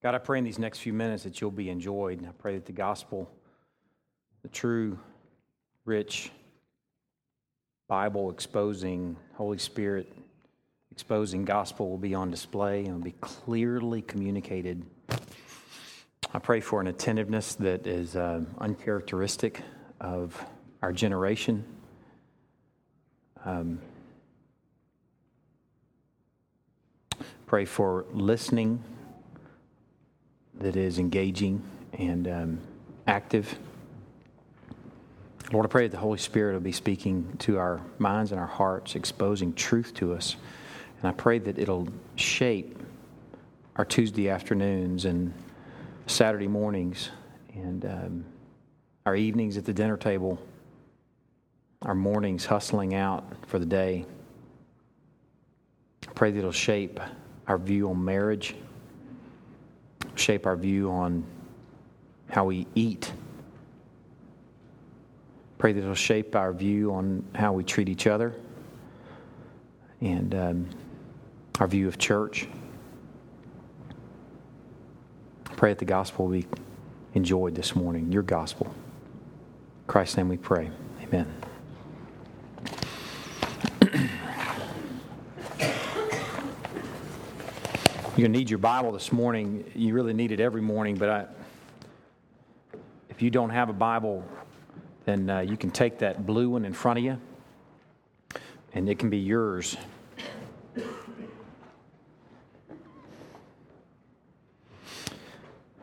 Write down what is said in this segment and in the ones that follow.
God, I pray in these next few minutes that you'll be enjoyed. I pray that the gospel, the true, rich Bible exposing, Holy Spirit exposing gospel will be on display and will be clearly communicated. I pray for an attentiveness that is uh, uncharacteristic of our generation. Um, pray for listening that is engaging and um, active. Lord, I pray that the Holy Spirit will be speaking to our minds and our hearts, exposing truth to us. And I pray that it'll shape our Tuesday afternoons and Saturday mornings and um, our evenings at the dinner table, our mornings hustling out for the day. I pray that it'll shape our view on marriage shape our view on how we eat. Pray that it'll shape our view on how we treat each other and um, our view of church. Pray that the gospel be enjoyed this morning, your gospel. In Christ's name we pray. Amen. To need your Bible this morning. You really need it every morning, but I, if you don't have a Bible, then uh, you can take that blue one in front of you, and it can be yours.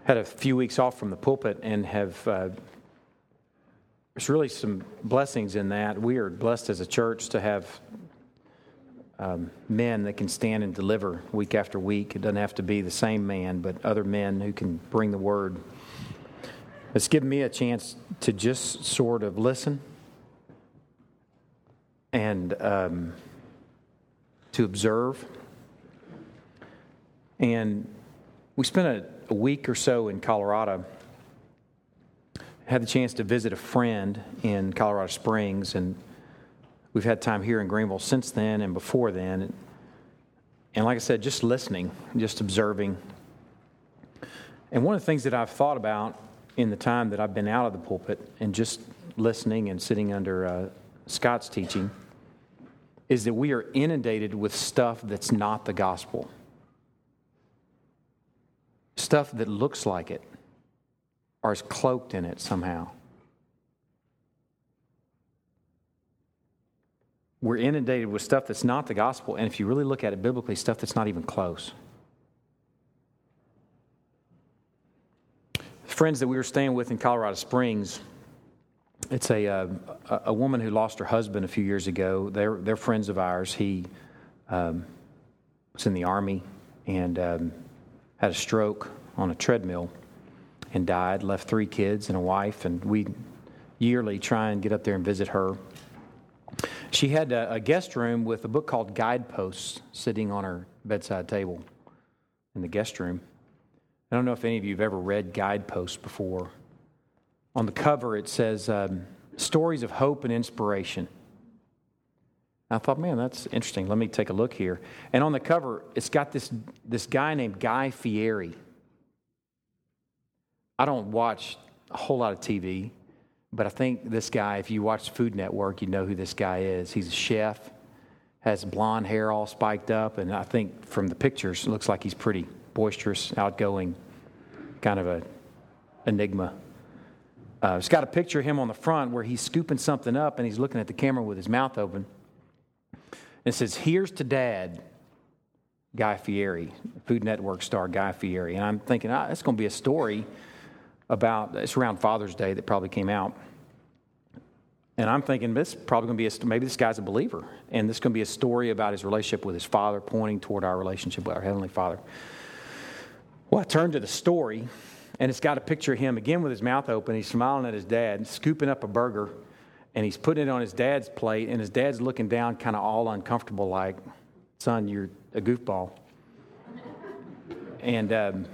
Had a few weeks off from the pulpit and have. Uh, there's really some blessings in that. We are blessed as a church to have um, men that can stand and deliver week after week. It doesn't have to be the same man, but other men who can bring the word. It's given me a chance to just sort of listen and um, to observe. And we spent a, a week or so in Colorado. Had the chance to visit a friend in Colorado Springs and We've had time here in Greenville since then and before then. And like I said, just listening, just observing. And one of the things that I've thought about in the time that I've been out of the pulpit and just listening and sitting under uh, Scott's teaching is that we are inundated with stuff that's not the gospel. Stuff that looks like it or is cloaked in it somehow. We're inundated with stuff that's not the gospel. And if you really look at it biblically, stuff that's not even close. Friends that we were staying with in Colorado Springs, it's a, uh, a woman who lost her husband a few years ago. They're, they're friends of ours. He um, was in the Army and um, had a stroke on a treadmill and died, left three kids and a wife. And we yearly try and get up there and visit her. She had a, a guest room with a book called Guideposts sitting on her bedside table in the guest room. I don't know if any of you have ever read Guideposts before. On the cover, it says um, Stories of Hope and Inspiration. I thought, man, that's interesting. Let me take a look here. And on the cover, it's got this, this guy named Guy Fieri. I don't watch a whole lot of TV. But I think this guy, if you watch Food Network, you know who this guy is. He's a chef, has blonde hair all spiked up, and I think from the pictures, it looks like he's pretty boisterous, outgoing, kind of a enigma. Uh, it's got a picture of him on the front where he's scooping something up and he's looking at the camera with his mouth open. And it says, Here's to dad, Guy Fieri, Food Network star Guy Fieri. And I'm thinking, ah, going to be a story about, it's around Father's Day that probably came out. And I'm thinking this is probably going to be a, maybe this guy's a believer, and this is going to be a story about his relationship with his father, pointing toward our relationship with our heavenly Father. Well, I turned to the story, and it's got a picture of him again with his mouth open. He's smiling at his dad, scooping up a burger, and he's putting it on his dad's plate, and his dad's looking down, kind of all uncomfortable, like, "Son, you're a goofball." And um,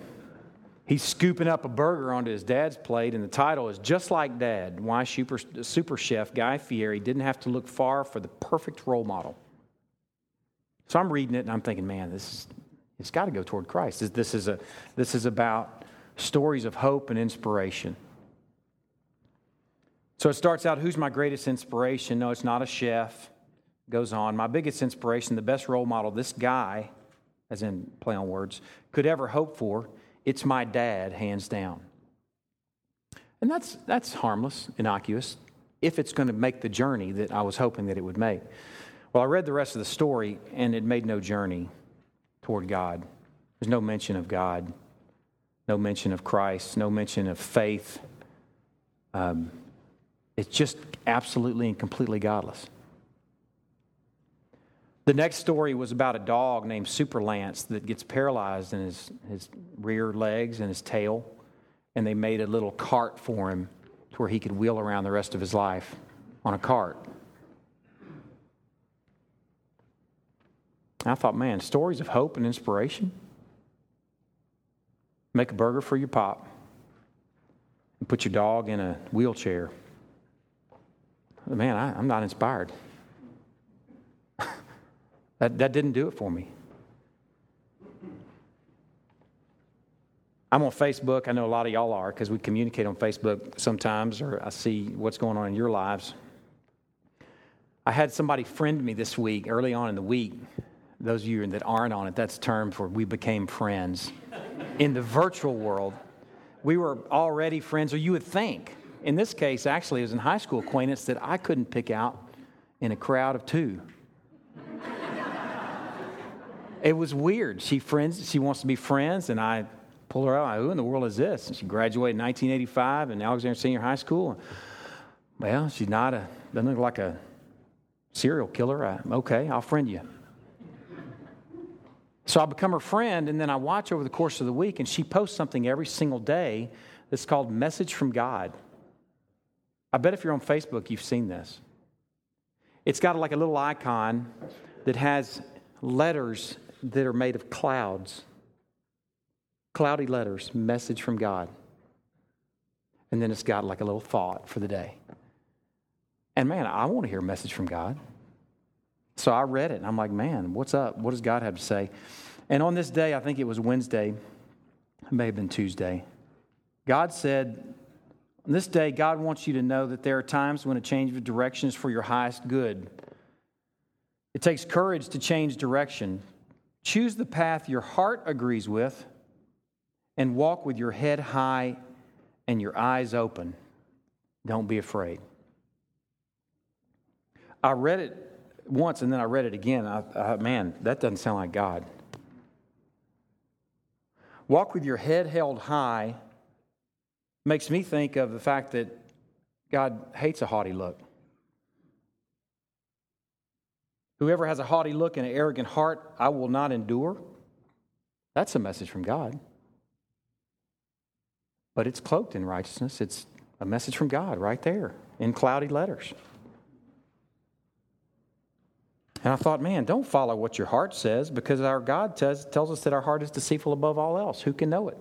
He's scooping up a burger onto his dad's plate, and the title is Just Like Dad Why Super, Super Chef Guy Fieri Didn't Have to Look Far for the Perfect Role Model. So I'm reading it and I'm thinking, man, this is, It's got to go toward Christ. This is, a, this is about stories of hope and inspiration. So it starts out who's my greatest inspiration? No, it's not a chef. Goes on, my biggest inspiration, the best role model this guy, as in play on words, could ever hope for, it's my dad, hands down. And that's, that's harmless, innocuous, if it's going to make the journey that I was hoping that it would make. Well, I read the rest of the story, and it made no journey toward God. There's no mention of God, no mention of Christ, no mention of faith. Um, it's just absolutely and completely godless. The next story was about a dog named Super Lance that gets paralyzed in his, his rear legs and his tail, and they made a little cart for him to where he could wheel around the rest of his life on a cart. I thought, man, stories of hope and inspiration. Make a burger for your pop and put your dog in a wheelchair. Man, I, am not inspired. That, that didn't do it for me. I'm on Facebook. I know a lot of y'all are because we communicate on Facebook sometimes, or I see what's going on in your lives. I had somebody friend me this week, early on in the week, those of you that aren't on it, that's term for we became friends. In the virtual world, we were already friends, or you would think. In this case, actually, it was in high school acquaintance that I couldn't pick out in a crowd of two. It was weird. She friends, she wants to be friends, and I pull her out. Who in the world is this? And she graduated in 1985 in Alexander Senior High School. Well, she's not a doesn't look like a serial killer. I, okay, I'll friend you. So I become her friend, and then I watch over the course of the week, and she posts something every single day that's called Message from God. I bet if you're on Facebook, you've seen this. It's got like a little icon that has letters that are made of clouds, cloudy letters, message from God. And then it's got like a little thought for the day. And man, I want to hear a message from God. So I read it and I'm like, man, what's up? What does God have to say? And on this day, I think it was Wednesday, it may have been Tuesday, God said, on this day, God wants you to know that there are times when a change of direction is for your highest good. It takes courage to change direction. Choose the path your heart agrees with and walk with your head high and your eyes open. Don't be afraid. I read it once and then I read it again. I, I, man, that doesn't sound like God. Walk with your head held high makes me think of the fact that God hates a haughty look. Whoever has a haughty look and an arrogant heart, I will not endure. That's a message from God. But it's cloaked in righteousness. It's a message from God right there in cloudy letters. And I thought, man, don't follow what your heart says because our God tells, tells us that our heart is deceitful above all else. Who can know it?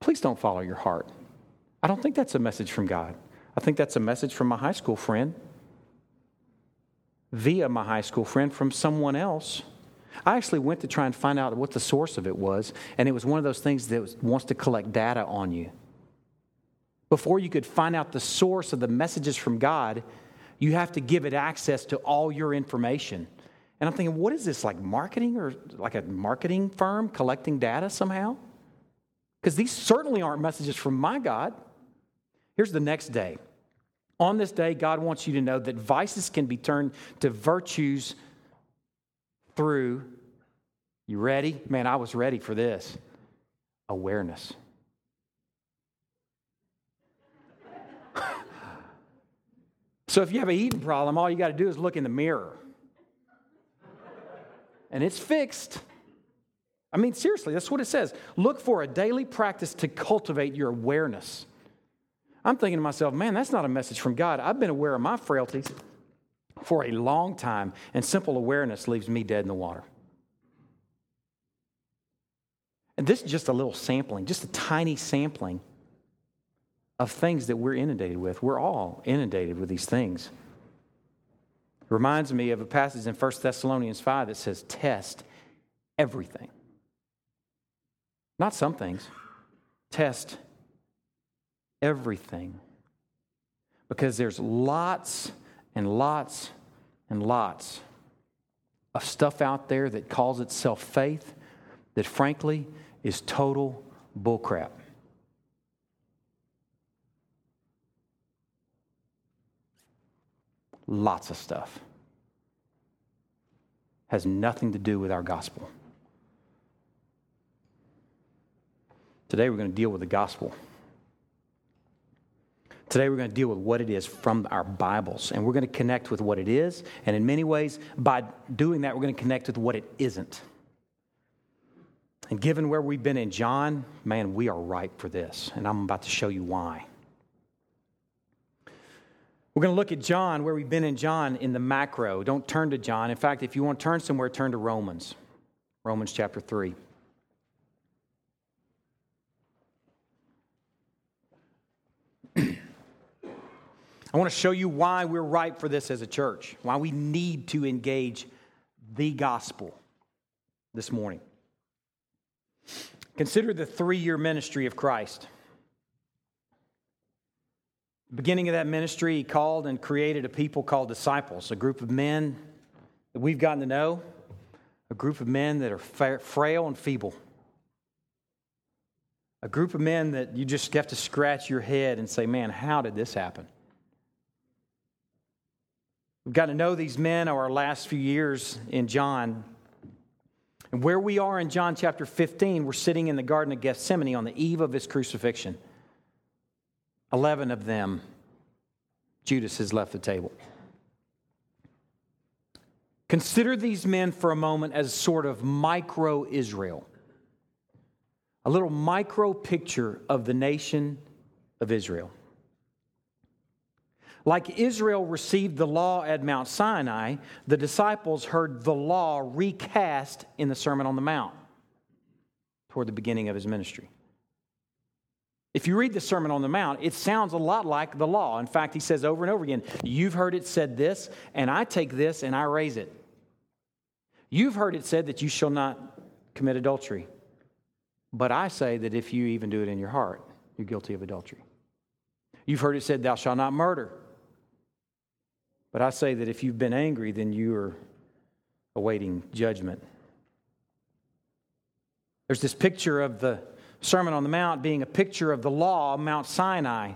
Please don't follow your heart. I don't think that's a message from God. I think that's a message from my high school friend, via my high school friend, from someone else. I actually went to try and find out what the source of it was, and it was one of those things that wants to collect data on you. Before you could find out the source of the messages from God, you have to give it access to all your information. And I'm thinking, what is this, like marketing or like a marketing firm collecting data somehow? Because these certainly aren't messages from my God. Here's the next day. On this day, God wants you to know that vices can be turned to virtues through, you ready? Man, I was ready for this awareness. So if you have an eating problem, all you got to do is look in the mirror. And it's fixed. I mean, seriously, that's what it says. Look for a daily practice to cultivate your awareness. I'm thinking to myself, man, that's not a message from God. I've been aware of my frailties for a long time, and simple awareness leaves me dead in the water. And this is just a little sampling, just a tiny sampling of things that we're inundated with. We're all inundated with these things. It reminds me of a passage in 1 Thessalonians 5 that says, Test everything. Not some things. Test everything. Because there's lots and lots and lots of stuff out there that calls itself faith that, frankly, is total bullcrap. Lots of stuff. Has nothing to do with our gospel. Today we're going to deal with the gospel. Today we're going to deal with what it is from our Bibles, and we're going to connect with what it is. And in many ways, by doing that, we're going to connect with what it isn't. And given where we've been in John, man, we are ripe for this. And I'm about to show you why. We're going to look at John, where we've been in John in the macro. Don't turn to John. In fact, if you want to turn somewhere, turn to Romans, Romans chapter 3. I want to show you why we're ripe for this as a church, why we need to engage the gospel this morning. Consider the three year ministry of Christ beginning of that ministry, he called and created a people called disciples, a group of men that we've gotten to know, a group of men that are frail and feeble, a group of men that you just have to scratch your head and say, man, how did this happen? We've got to know these men our last few years in John. And where we are in John chapter 15, we're sitting in the Garden of Gethsemane on the eve of his crucifixion. 11 of them, Judas has left the table. Consider these men for a moment as sort of micro Israel, a little micro picture of the nation of Israel. Like Israel received the law at Mount Sinai, the disciples heard the law recast in the Sermon on the Mount toward the beginning of his ministry. If you read the Sermon on the Mount, it sounds a lot like the law. In fact, he says over and over again, You've heard it said this, and I take this and I raise it. You've heard it said that you shall not commit adultery. But I say that if you even do it in your heart, you're guilty of adultery. You've heard it said, Thou shalt not murder. But I say that if you've been angry, then you are awaiting judgment. There's this picture of the Sermon on the Mount being a picture of the law, Mount Sinai.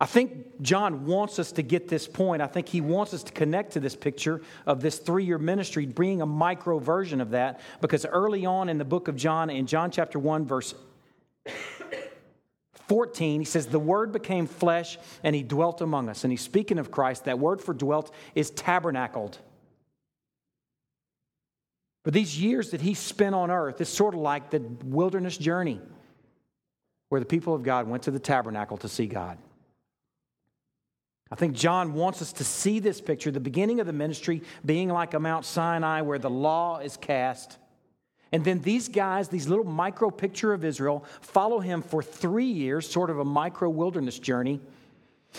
I think John wants us to get this point. I think he wants us to connect to this picture of this three year ministry, being a micro version of that, because early on in the book of John, in John chapter 1, verse 14, he says, The Word became flesh and he dwelt among us. And he's speaking of Christ. That word for dwelt is tabernacled. For these years that he spent on earth, it's sort of like the wilderness journey where the people of God went to the tabernacle to see God. I think John wants us to see this picture, the beginning of the ministry being like a Mount Sinai where the law is cast. And then these guys, these little micro picture of Israel, follow him for three years, sort of a micro wilderness journey.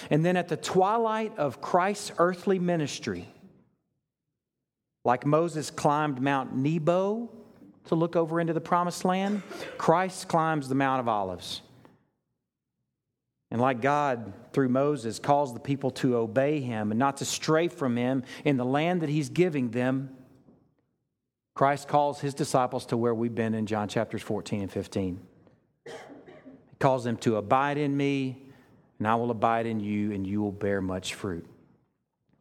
And then at the twilight of Christ's earthly ministry, like Moses climbed Mount Nebo to look over into the promised land, Christ climbs the Mount of Olives. And like God, through Moses, calls the people to obey him and not to stray from him in the land that he's giving them, Christ calls his disciples to where we've been in John chapters 14 and 15. He calls them to abide in me, and I will abide in you, and you will bear much fruit.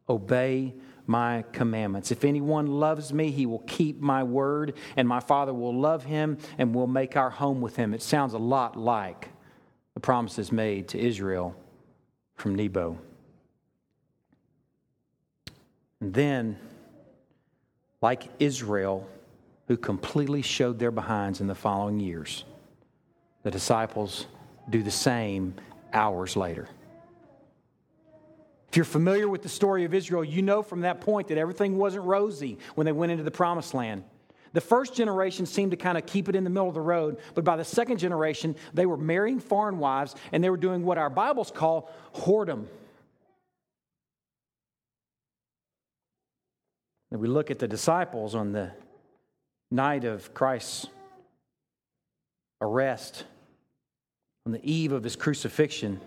Obey my commandments. If anyone loves me, he will keep my word, and my Father will love him and will make our home with him. It sounds a lot like the promises made to Israel from Nebo. And then, like Israel, who completely showed their behinds in the following years, the disciples do the same hours later. If you're familiar with the story of Israel, you know from that point that everything wasn't rosy when they went into the promised land. The first generation seemed to kind of keep it in the middle of the road, but by the second generation, they were marrying foreign wives and they were doing what our Bibles call whoredom. And we look at the disciples on the night of Christ's arrest, on the eve of his crucifixion,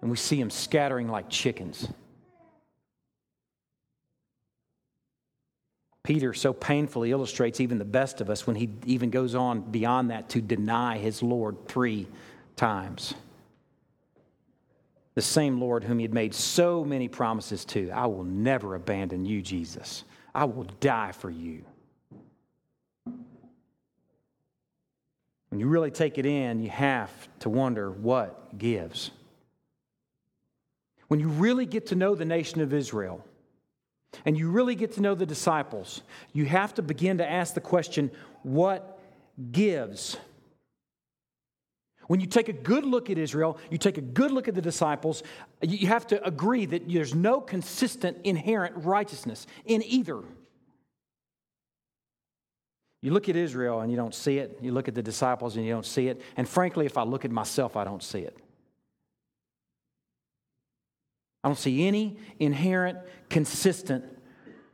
and we see him scattering like chickens. Peter so painfully illustrates even the best of us when he even goes on beyond that to deny his Lord three times. The same Lord whom he had made so many promises to I will never abandon you, Jesus. I will die for you. When you really take it in, you have to wonder what gives. When you really get to know the nation of Israel, and you really get to know the disciples, you have to begin to ask the question what gives? When you take a good look at Israel, you take a good look at the disciples, you have to agree that there's no consistent inherent righteousness in either. You look at Israel and you don't see it. You look at the disciples and you don't see it. And frankly, if I look at myself, I don't see it. I don't see any inherent, consistent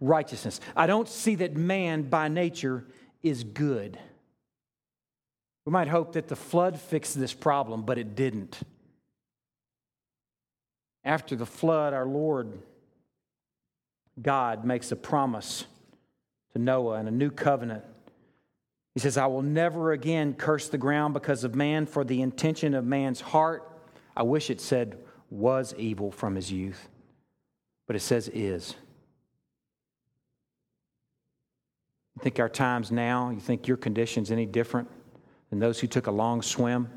righteousness. I don't see that man by nature is good. We might hope that the flood fixed this problem, but it didn't. After the flood, our Lord God makes a promise to Noah and a new covenant. He says, I will never again curse the ground because of man, for the intention of man's heart, I wish it said was evil from his youth, but it says is. You think our times now, you think your condition's any different than those who took a long swim?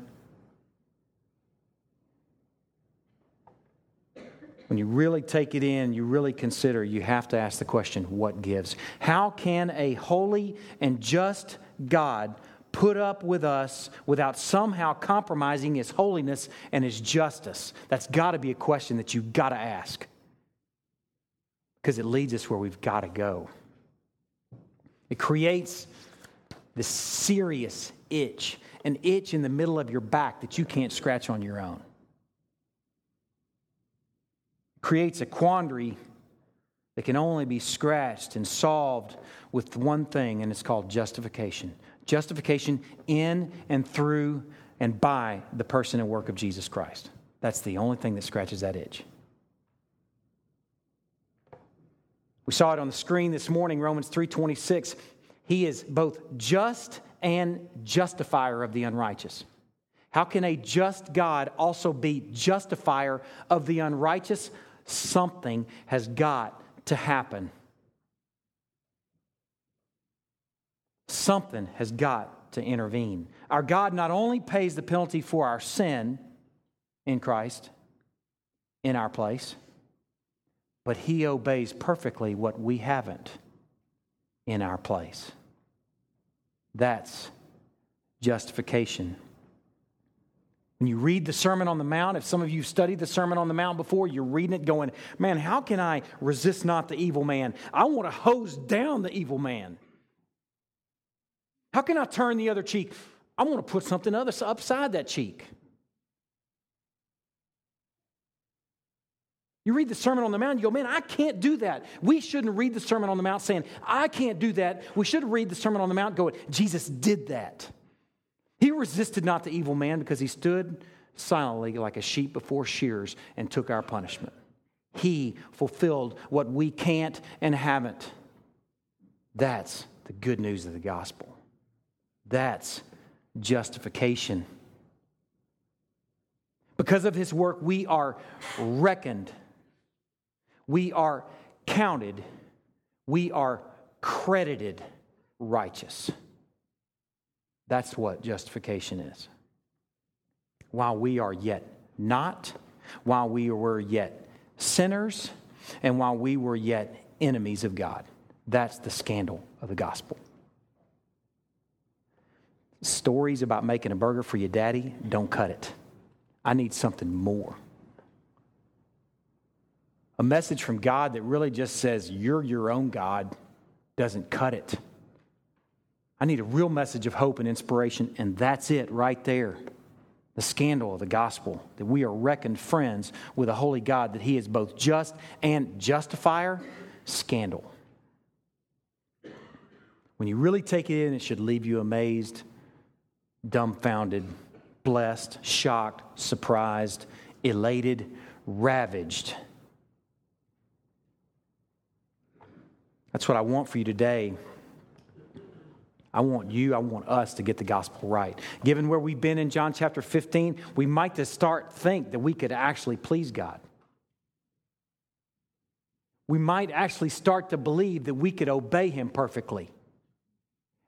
When you really take it in, you really consider, you have to ask the question what gives? How can a holy and just God put up with us without somehow compromising his holiness and his justice? That's got to be a question that you've got to ask because it leads us where we've got to go. It creates this serious itch, an itch in the middle of your back that you can't scratch on your own. It creates a quandary that can only be scratched and solved with one thing, and it's called justification. Justification in and through and by the person and work of Jesus Christ. That's the only thing that scratches that itch. We saw it on the screen this morning, Romans 3:26. He is both just and justifier of the unrighteous. How can a just God also be justifier of the unrighteous? Something has got to happen. Something has got to intervene. Our God not only pays the penalty for our sin in Christ, in our place, but He obeys perfectly what we haven't in our place. That's justification. When you read the Sermon on the Mount, if some of you studied the Sermon on the Mount before, you're reading it going, man, how can I resist not the evil man? I want to hose down the evil man. How can I turn the other cheek? I want to put something other upside that cheek. You read the Sermon on the Mount, you go, man, I can't do that. We shouldn't read the Sermon on the Mount saying, I can't do that. We should read the Sermon on the Mount going, Jesus did that. He resisted not the evil man because he stood silently like a sheep before shears and took our punishment. He fulfilled what we can't and haven't. That's the good news of the gospel. That's justification. Because of his work, we are reckoned, we are counted, we are credited righteous. That's what justification is. While we are yet not, while we were yet sinners, and while we were yet enemies of God. That's the scandal of the gospel. Stories about making a burger for your daddy don't cut it. I need something more. A message from God that really just says, You're your own God, doesn't cut it. I need a real message of hope and inspiration, and that's it right there. The scandal of the gospel that we are reckoned friends with a holy God, that He is both just and justifier. Scandal. When you really take it in, it should leave you amazed dumbfounded, blessed, shocked, surprised, elated, ravaged. That's what I want for you today. I want you, I want us to get the gospel right. Given where we've been in John chapter 15, we might just start think that we could actually please God. We might actually start to believe that we could obey him perfectly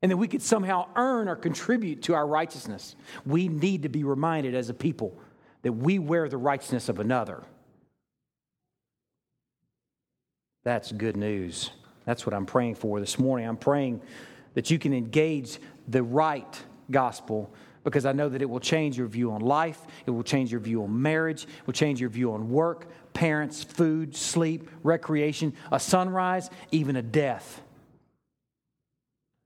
and that we could somehow earn or contribute to our righteousness. We need to be reminded as a people that we wear the righteousness of another. That's good news. That's what I'm praying for this morning. I'm praying that you can engage the right gospel because I know that it will change your view on life, it will change your view on marriage, it will change your view on work, parents, food, sleep, recreation, a sunrise, even a death.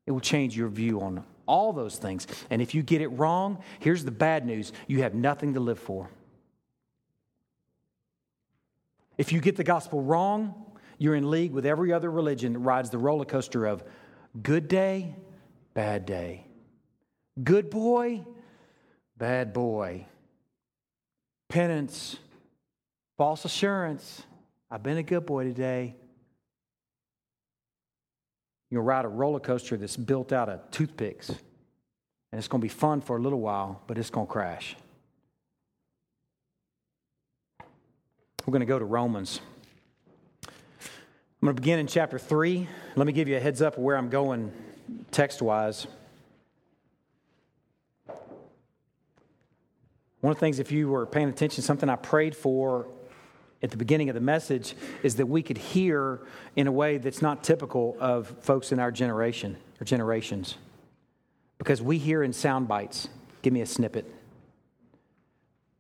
It will change your view on all those things. And if you get it wrong, here's the bad news you have nothing to live for. If you get the gospel wrong, you're in league with every other religion that rides the roller coaster of good day, bad day. Good boy, bad boy. Penance, false assurance. I've been a good boy today. You'll ride a roller coaster that's built out of toothpicks. And it's going to be fun for a little while, but it's going to crash. We're going to go to Romans. I'm going to begin in chapter 3. Let me give you a heads up where I'm going text wise. One of the things, if you were paying attention, something I prayed for at the beginning of the message is that we could hear in a way that's not typical of folks in our generation or generations. Because we hear in sound bites. Give me a snippet.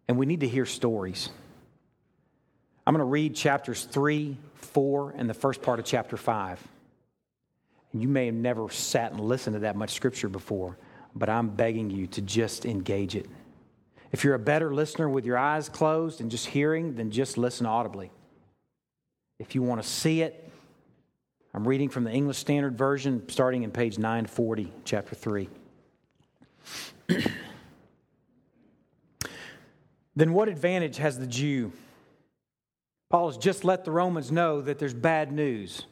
And we need to hear stories. I'm going to read chapters 3, 4, and the first part of chapter 5. And you may have never sat and listened to that much scripture before, but I'm begging you to just engage it. If you're a better listener with your eyes closed and just hearing, then just listen audibly. If you want to see it, I'm reading from the English Standard Version, starting in page 940, chapter 3. then what advantage has the Jew? Paul has just let the Romans know that there's bad news.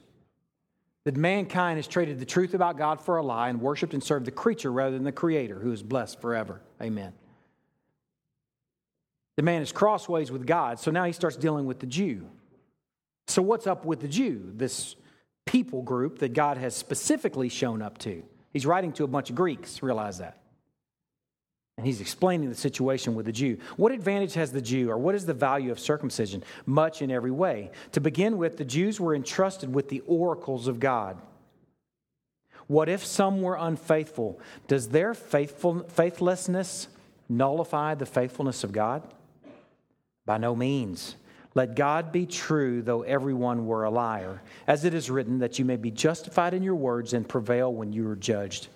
That mankind has traded the truth about God for a lie and worshiped and served the creature rather than the creator who is blessed forever. Amen. The man is crossways with God, so now he starts dealing with the Jew. So, what's up with the Jew, this people group that God has specifically shown up to? He's writing to a bunch of Greeks, realize that. And he's explaining the situation with the Jew. What advantage has the Jew, or what is the value of circumcision? Much in every way. To begin with, the Jews were entrusted with the oracles of God. What if some were unfaithful? Does their faithful, faithlessness nullify the faithfulness of God? By no means. Let God be true, though everyone were a liar, as it is written, that you may be justified in your words and prevail when you are judged.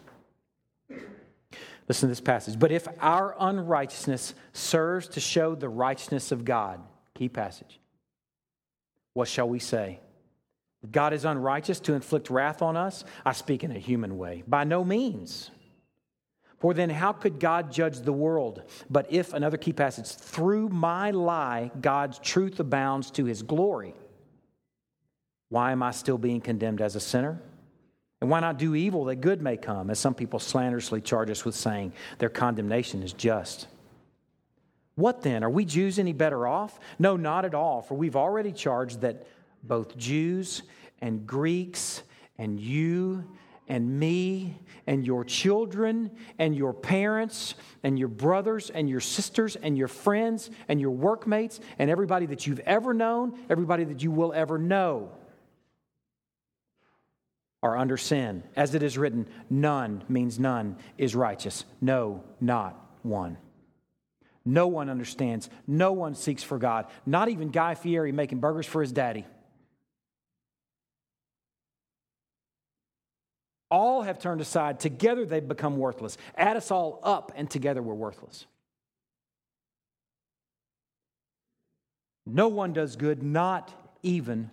Listen to this passage. But if our unrighteousness serves to show the righteousness of God, key passage, what shall we say? God is unrighteous to inflict wrath on us? I speak in a human way. By no means. For then, how could God judge the world? But if, another key passage, through my lie, God's truth abounds to his glory, why am I still being condemned as a sinner? And why not do evil that good may come, as some people slanderously charge us with saying their condemnation is just? What then? Are we Jews any better off? No, not at all, for we've already charged that both Jews and Greeks and you and me and your children and your parents and your brothers and your sisters and your friends and your workmates and everybody that you've ever known, everybody that you will ever know are under sin. As it is written, none means none is righteous. No, not one. No one understands. No one seeks for God. Not even Guy Fieri making burgers for his daddy. All have turned aside. Together they've become worthless. Add us all up, and together we're worthless. No one does good, not even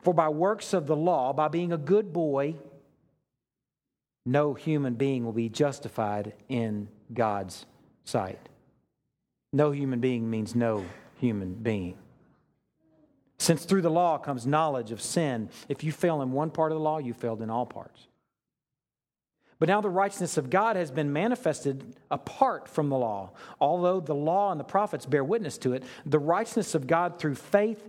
For by works of the law, by being a good boy, no human being will be justified in God's sight. No human being means no human being. Since through the law comes knowledge of sin, if you fail in one part of the law, you failed in all parts. But now the righteousness of God has been manifested apart from the law. Although the law and the prophets bear witness to it, the righteousness of God through faith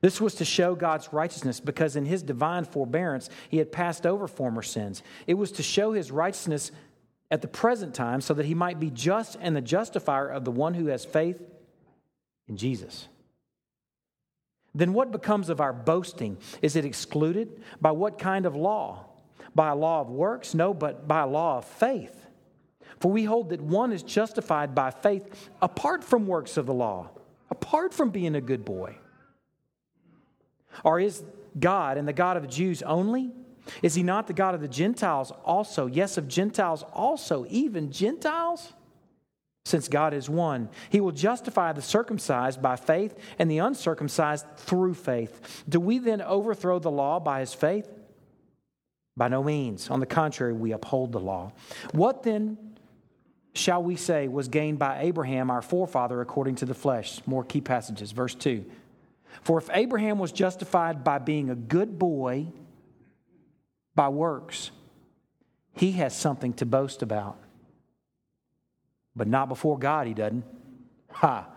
This was to show God's righteousness because in his divine forbearance he had passed over former sins. It was to show his righteousness at the present time so that he might be just and the justifier of the one who has faith in Jesus. Then what becomes of our boasting? Is it excluded? By what kind of law? By a law of works? No, but by a law of faith. For we hold that one is justified by faith apart from works of the law, apart from being a good boy. Or is God and the God of the Jews only? Is he not the God of the Gentiles also? Yes, of Gentiles also, even Gentiles? Since God is one, he will justify the circumcised by faith and the uncircumcised through faith. Do we then overthrow the law by his faith? By no means. On the contrary, we uphold the law. What then shall we say was gained by Abraham, our forefather, according to the flesh? More key passages. Verse 2. For if Abraham was justified by being a good boy by works, he has something to boast about. But not before God, he doesn't. Ha!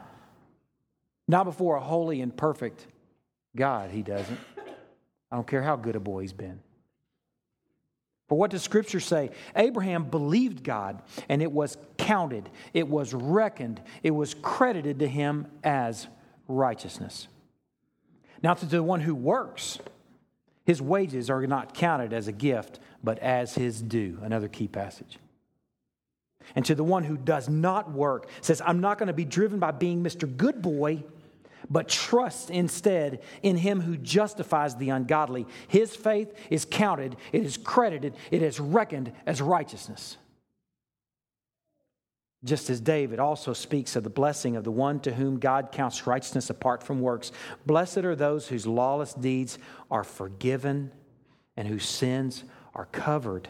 Not before a holy and perfect God, he doesn't. I don't care how good a boy he's been. For what does Scripture say? Abraham believed God, and it was counted, it was reckoned, it was credited to him as righteousness. Now, to the one who works, his wages are not counted as a gift, but as his due. Another key passage. And to the one who does not work, says, I'm not going to be driven by being Mr. Good Boy, but trust instead in him who justifies the ungodly. His faith is counted, it is credited, it is reckoned as righteousness. Just as David also speaks of the blessing of the one to whom God counts righteousness apart from works. Blessed are those whose lawless deeds are forgiven and whose sins are covered.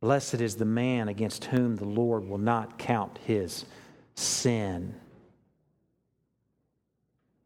Blessed is the man against whom the Lord will not count his sin.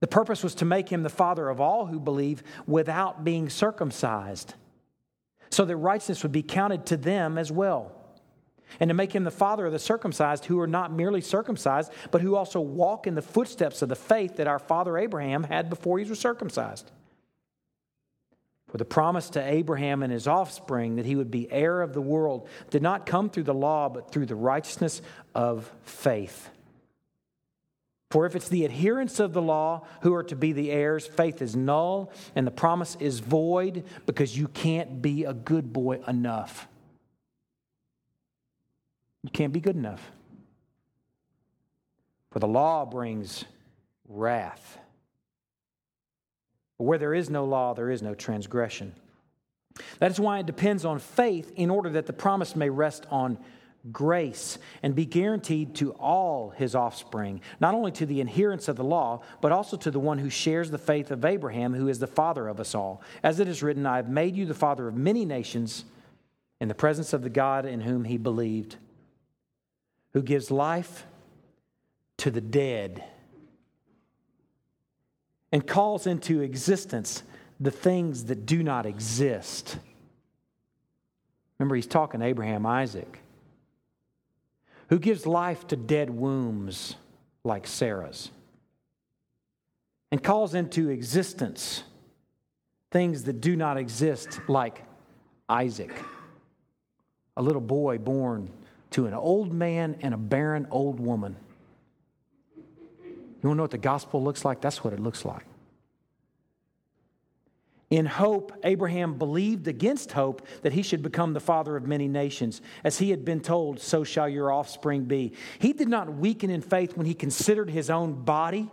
The purpose was to make him the father of all who believe without being circumcised, so that righteousness would be counted to them as well. And to make him the father of the circumcised who are not merely circumcised, but who also walk in the footsteps of the faith that our father Abraham had before he was circumcised. For the promise to Abraham and his offspring that he would be heir of the world did not come through the law, but through the righteousness of faith. For if it's the adherents of the law who are to be the heirs, faith is null and the promise is void because you can't be a good boy enough. You can't be good enough. For the law brings wrath. Where there is no law, there is no transgression. That is why it depends on faith in order that the promise may rest on grace and be guaranteed to all his offspring, not only to the adherents of the law, but also to the one who shares the faith of Abraham, who is the father of us all. As it is written, I have made you the father of many nations in the presence of the God in whom he believed, who gives life to the dead and calls into existence the things that do not exist. Remember, he's talking to Abraham, Isaac who gives life to dead wombs like Sarah's, and calls into existence things that do not exist like Isaac, a little boy born to an old man and a barren old woman. You want to know what the gospel looks like? That's what it looks like. In hope, Abraham believed against hope that he should become the father of many nations. As he had been told, so shall your offspring be. He did not weaken in faith when he considered his own body.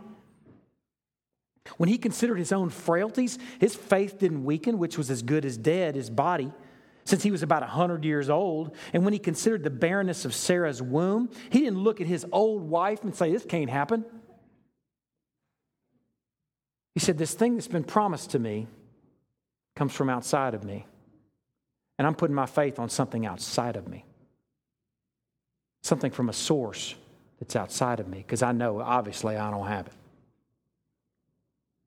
When he considered his own frailties, his faith didn't weaken, which was as good as dead, his body, since he was about 100 years old. And when he considered the barrenness of Sarah's womb, he didn't look at his old wife and say, This can't happen. He said, This thing that's been promised to me comes from outside of me. And I'm putting my faith on something outside of me, something from a source that's outside of me, because I know obviously I don't have it.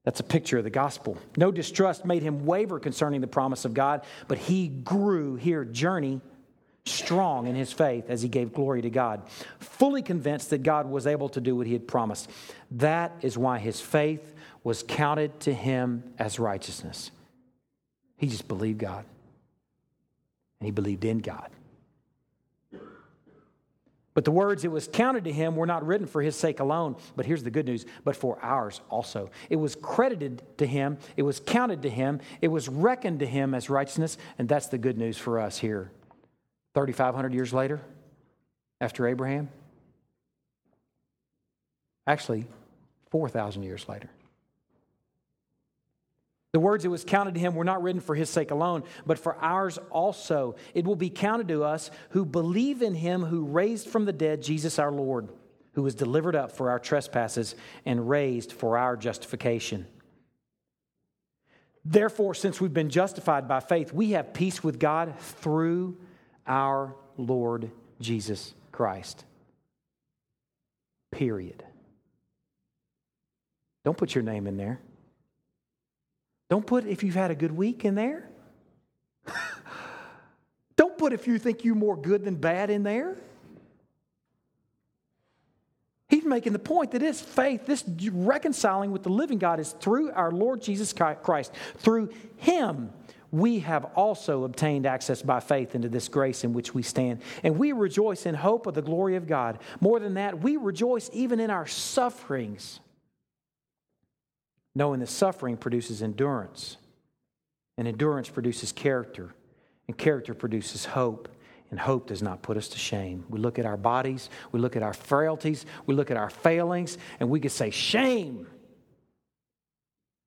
That's a picture of the gospel. No distrust made him waver concerning the promise of God, but he grew here, journey strong in his faith as he gave glory to God, fully convinced that God was able to do what he had promised. That is why his faith was counted to him as righteousness. He just believed God. And he believed in God. But the words it was counted to him were not written for his sake alone, but here's the good news, but for ours also. It was credited to him, it was counted to him, it was reckoned to him as righteousness, and that's the good news for us here. 3,500 years later, after Abraham. Actually, 4,000 years later. The words it was counted to him were not written for his sake alone, but for ours also. It will be counted to us who believe in him who raised from the dead Jesus our Lord, who was delivered up for our trespasses and raised for our justification. Therefore, since we've been justified by faith, we have peace with God through our Lord Jesus Christ. Period. Don't put your name in there. Don't put if you've had a good week in there. Don't put if you think you're more good than bad in there. He's making the point that this faith, this reconciling with the living God, is through our Lord Jesus Christ. Through Him, we have also obtained access by faith into this grace in which we stand. And we rejoice in hope of the glory of God. More than that, we rejoice even in our sufferings knowing that suffering produces endurance, and endurance produces character, and character produces hope. And hope does not put us to shame. We look at our bodies, we look at our frailties, we look at our failings, and we could say, Shame!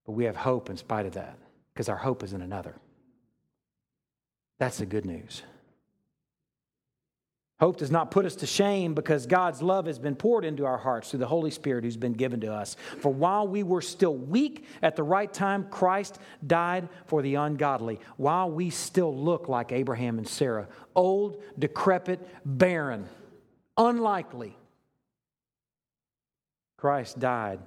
But we have hope in spite of that, because our hope is in another. That's the good news. Hope does not put us to shame because God's love has been poured into our hearts through the Holy Spirit who's been given to us. For while we were still weak at the right time, Christ died for the ungodly. While we still look like Abraham and Sarah, old, decrepit, barren, unlikely, Christ died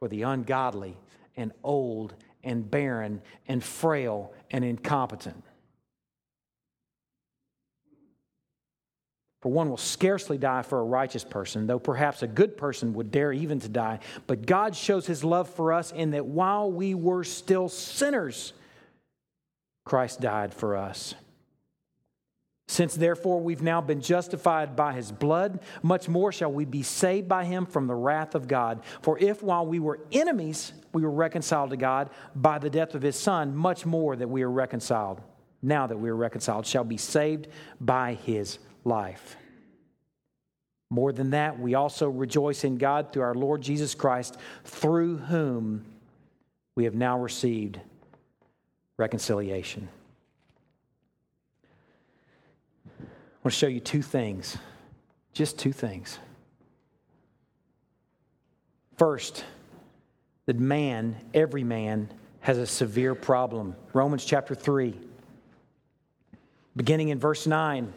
for the ungodly and old and barren and frail and incompetent. For one will scarcely die for a righteous person, though perhaps a good person would dare even to die. But God shows his love for us in that while we were still sinners, Christ died for us. Since therefore we've now been justified by his blood, much more shall we be saved by him from the wrath of God. For if while we were enemies, we were reconciled to God by the death of his son, much more that we are reconciled, now that we are reconciled, shall be saved by his life. More than that, we also rejoice in God through our Lord Jesus Christ, through whom we have now received reconciliation. I want to show you two things. Just two things. First, that man, every man, has a severe problem. Romans chapter 3, beginning in verse 9.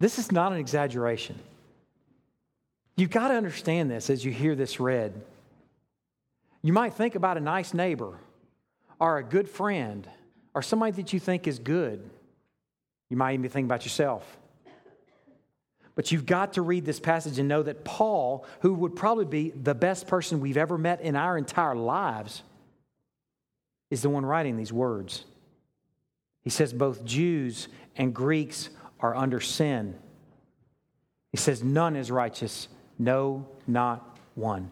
This is not an exaggeration. You've got to understand this as you hear this read. You might think about a nice neighbor or a good friend or somebody that you think is good. You might even think about yourself. But you've got to read this passage and know that Paul, who would probably be the best person we've ever met in our entire lives, is the one writing these words. He says both Jews and Greeks are under sin. He says, None is righteous, no, not one.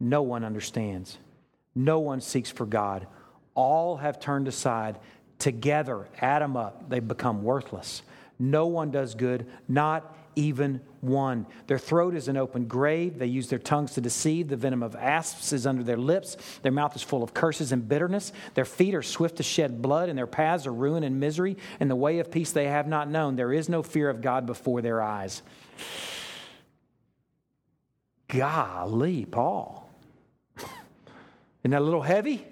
No one understands. No one seeks for God. All have turned aside. Together, add them up, they've become worthless. No one does good, not even one. Their throat is an open grave. They use their tongues to deceive. The venom of asps is under their lips. Their mouth is full of curses and bitterness. Their feet are swift to shed blood, and their paths are ruin and misery. And the way of peace they have not known. There is no fear of God before their eyes. Golly, Paul. Isn't that a little heavy?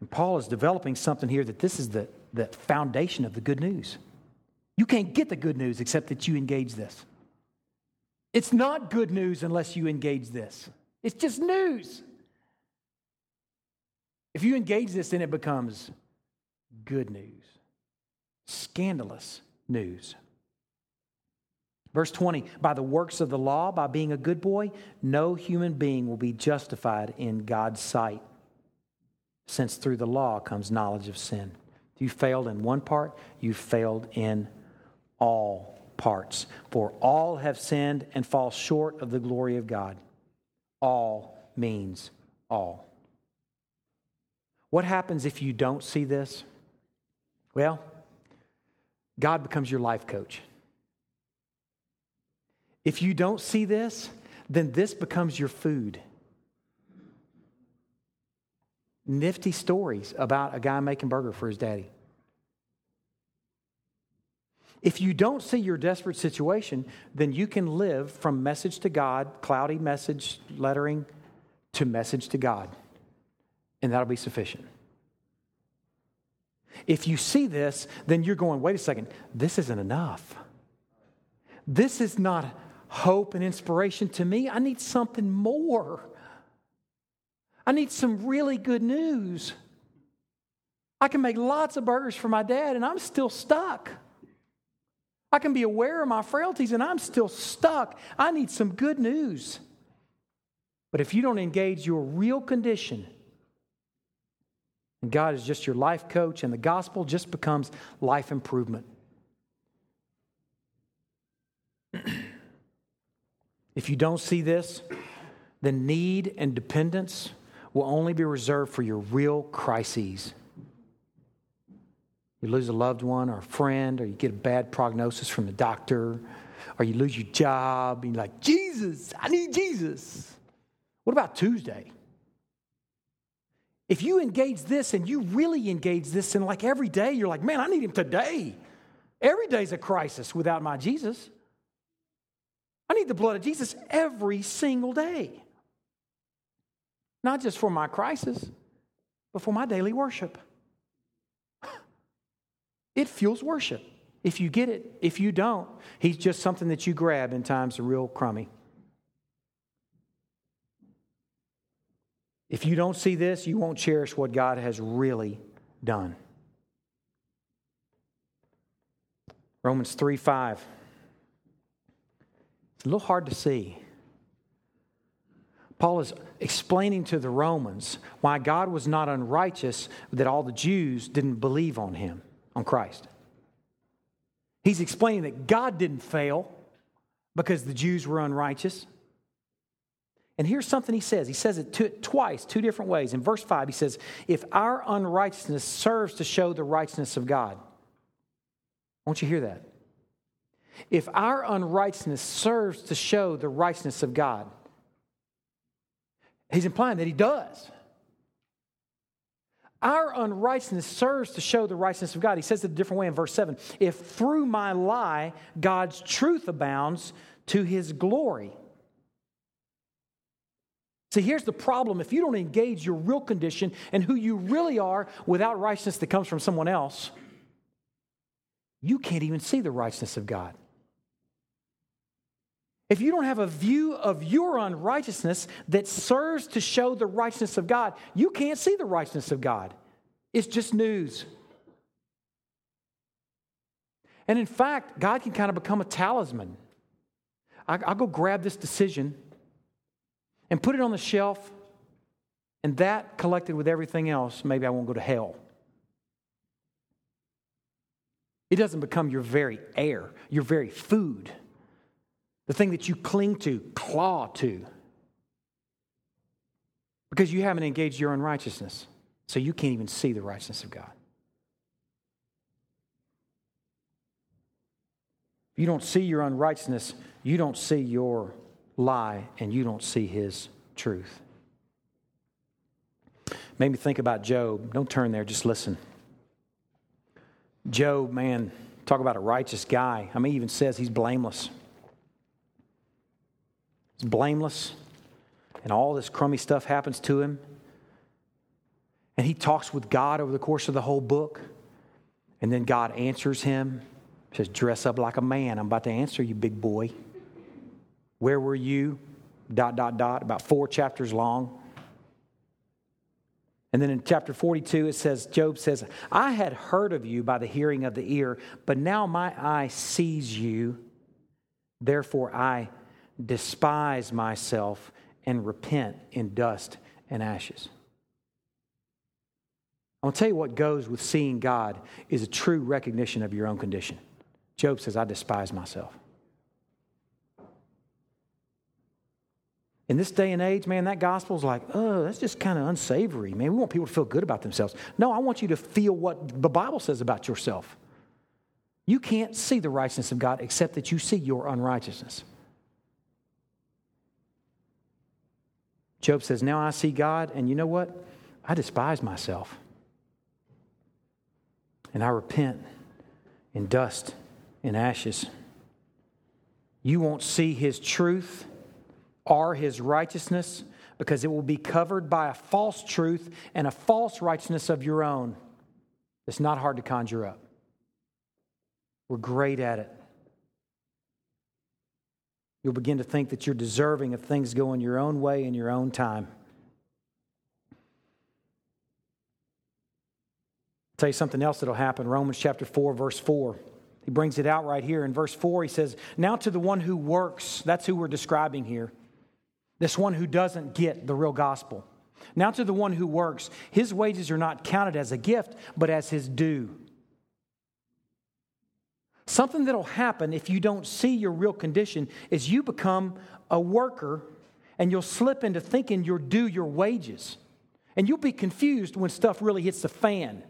And Paul is developing something here that this is the, the foundation of the good news. You can't get the good news except that you engage this. It's not good news unless you engage this. It's just news. If you engage this, then it becomes good news, scandalous news. Verse 20, by the works of the law, by being a good boy, no human being will be justified in God's sight, since through the law comes knowledge of sin. You failed in one part, you failed in all parts. For all have sinned and fall short of the glory of God. All means all. What happens if you don't see this? Well, God becomes your life coach. If you don't see this, then this becomes your food. Nifty stories about a guy making burger for his daddy. If you don't see your desperate situation, then you can live from message to God, cloudy message lettering, to message to God. And that'll be sufficient. If you see this, then you're going, wait a second, this isn't enough. This is not hope and inspiration to me. I need something more. I need some really good news. I can make lots of burgers for my dad, and I'm still stuck. I can be aware of my frailties and I'm still stuck. I need some good news. But if you don't engage your real condition, and God is just your life coach, and the gospel just becomes life improvement. if you don't see this, the need and dependence will only be reserved for your real crises. You lose a loved one or a friend, or you get a bad prognosis from the doctor, or you lose your job, and you're like, Jesus, I need Jesus. What about Tuesday? If you engage this and you really engage this and like every day, you're like, man, I need him today. Every day's a crisis without my Jesus. I need the blood of Jesus every single day. Not just for my crisis, but for my daily worship. It fuels worship. If you get it, if you don't, he's just something that you grab in times of real crummy. If you don't see this, you won't cherish what God has really done. Romans 3 5. It's a little hard to see. Paul is explaining to the Romans why God was not unrighteous, that all the Jews didn't believe on him on Christ. He's explaining that God didn't fail because the Jews were unrighteous. And here's something he says. He says it twice, two different ways. In verse 5, he says, If our unrighteousness serves to show the righteousness of God. Won't you hear that? If our unrighteousness serves to show the righteousness of God, he's implying that he does. Our unrighteousness serves to show the righteousness of God. He says it a different way in verse 7 If through my lie God's truth abounds to his glory. See, here's the problem. If you don't engage your real condition and who you really are without righteousness that comes from someone else, you can't even see the righteousness of God. If you don't have a view of your unrighteousness that serves to show the righteousness of God, you can't see the righteousness of God. It's just news. And in fact, God can kind of become a talisman. I'll go grab this decision and put it on the shelf, and that collected with everything else, maybe I won't go to hell. It doesn't become your very air, your very food the thing that you cling to, claw to, because you haven't engaged your unrighteousness. So you can't even see the righteousness of God. You don't see your unrighteousness, you don't see your lie, and you don't see his truth. Made me think about Job. Don't turn there, just listen. Job, man, talk about a righteous guy. I mean, he even says he's blameless blameless, and all this crummy stuff happens to him. And he talks with God over the course of the whole book. And then God answers him, says, Dress up like a man. I'm about to answer you, big boy. Where were you? Dot, dot, dot, about four chapters long. And then in chapter 42, it says, Job says, I had heard of you by the hearing of the ear, but now my eye sees you. Therefore, I despise myself and repent in dust and ashes. I'll tell you what goes with seeing God is a true recognition of your own condition. Job says, I despise myself. In this day and age, man, that gospel is like, oh, that's just kind of unsavory, man. We want people to feel good about themselves. No, I want you to feel what the Bible says about yourself. You can't see the righteousness of God except that you see your unrighteousness. Job says, Now I see God, and you know what? I despise myself. And I repent in dust and ashes. You won't see his truth or his righteousness because it will be covered by a false truth and a false righteousness of your own. It's not hard to conjure up. We're great at it. You'll begin to think that you're deserving of things going your own way in your own time. I'll tell you something else that'll happen. Romans chapter 4, verse 4. He brings it out right here. In verse 4, he says, Now to the one who works, that's who we're describing here. This one who doesn't get the real gospel. Now to the one who works, his wages are not counted as a gift, but as his due. Something that'll happen if you don't see your real condition is you become a worker and you'll slip into thinking you're due your wages. And you'll be confused when stuff really hits the fan.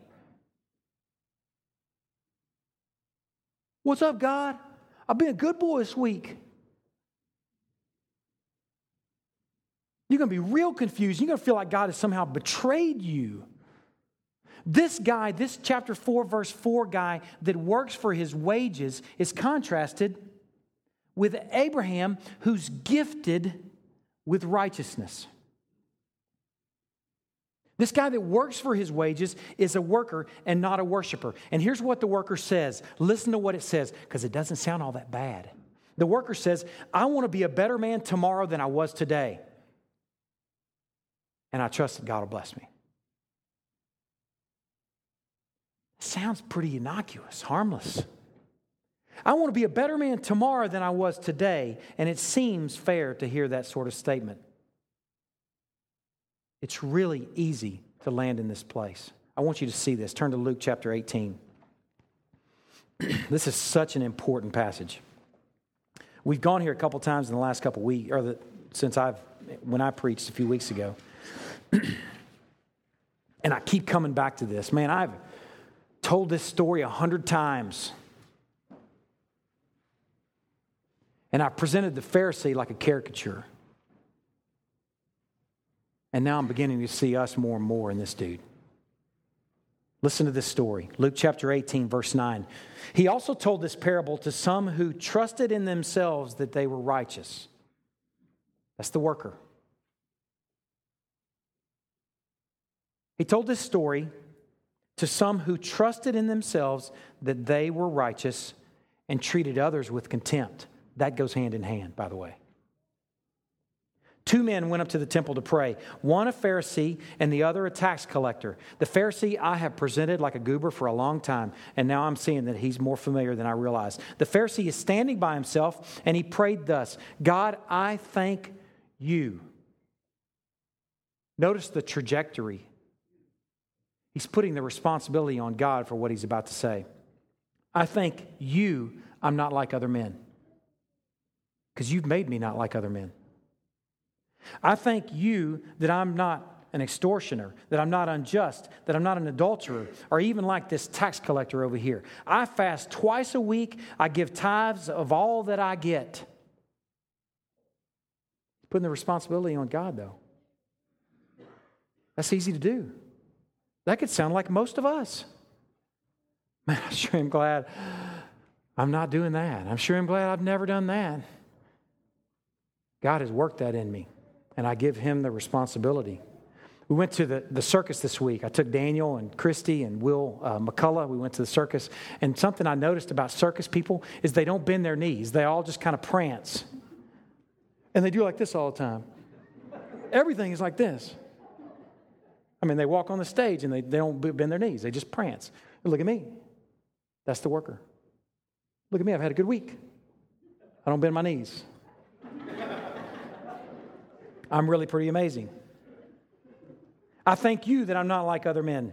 What's up, God? I've been a good boy this week. You're going to be real confused. You're going to feel like God has somehow betrayed you. This guy, this chapter 4, verse 4 guy that works for his wages is contrasted with Abraham who's gifted with righteousness. This guy that works for his wages is a worker and not a worshiper. And here's what the worker says listen to what it says, because it doesn't sound all that bad. The worker says, I want to be a better man tomorrow than I was today. And I trust that God will bless me. Sounds pretty innocuous, harmless. I want to be a better man tomorrow than I was today, and it seems fair to hear that sort of statement. It's really easy to land in this place. I want you to see this. Turn to Luke chapter 18. this is such an important passage. We've gone here a couple times in the last couple weeks, or the, since I've when I preached a few weeks ago, and I keep coming back to this. Man, I've told this story a hundred times. And I presented the Pharisee like a caricature. And now I'm beginning to see us more and more in this dude. Listen to this story Luke chapter 18, verse 9. He also told this parable to some who trusted in themselves that they were righteous. That's the worker. He told this story to some who trusted in themselves that they were righteous and treated others with contempt. That goes hand in hand, by the way. Two men went up to the temple to pray, one a Pharisee and the other a tax collector. The Pharisee I have presented like a goober for a long time, and now I'm seeing that he's more familiar than I realized. The Pharisee is standing by himself, and he prayed thus God, I thank you. Notice the trajectory. He's putting the responsibility on God for what he's about to say. I thank you, I'm not like other men, because you've made me not like other men. I thank you that I'm not an extortioner, that I'm not unjust, that I'm not an adulterer, or even like this tax collector over here. I fast twice a week, I give tithes of all that I get. Putting the responsibility on God, though. That's easy to do. That could sound like most of us. Man, I sure am glad I'm not doing that. I'm sure I'm glad I've never done that. God has worked that in me and I give him the responsibility. We went to the, the circus this week. I took Daniel and Christy and Will uh, McCullough. We went to the circus. And something I noticed about circus people is they don't bend their knees, they all just kind of prance. And they do like this all the time. Everything is like this. I mean, they walk on the stage and they, they don't bend their knees, they just prance. Look at me. That's the worker. Look at me, I've had a good week. I don't bend my knees. I'm really pretty amazing. I thank you that I'm not like other men.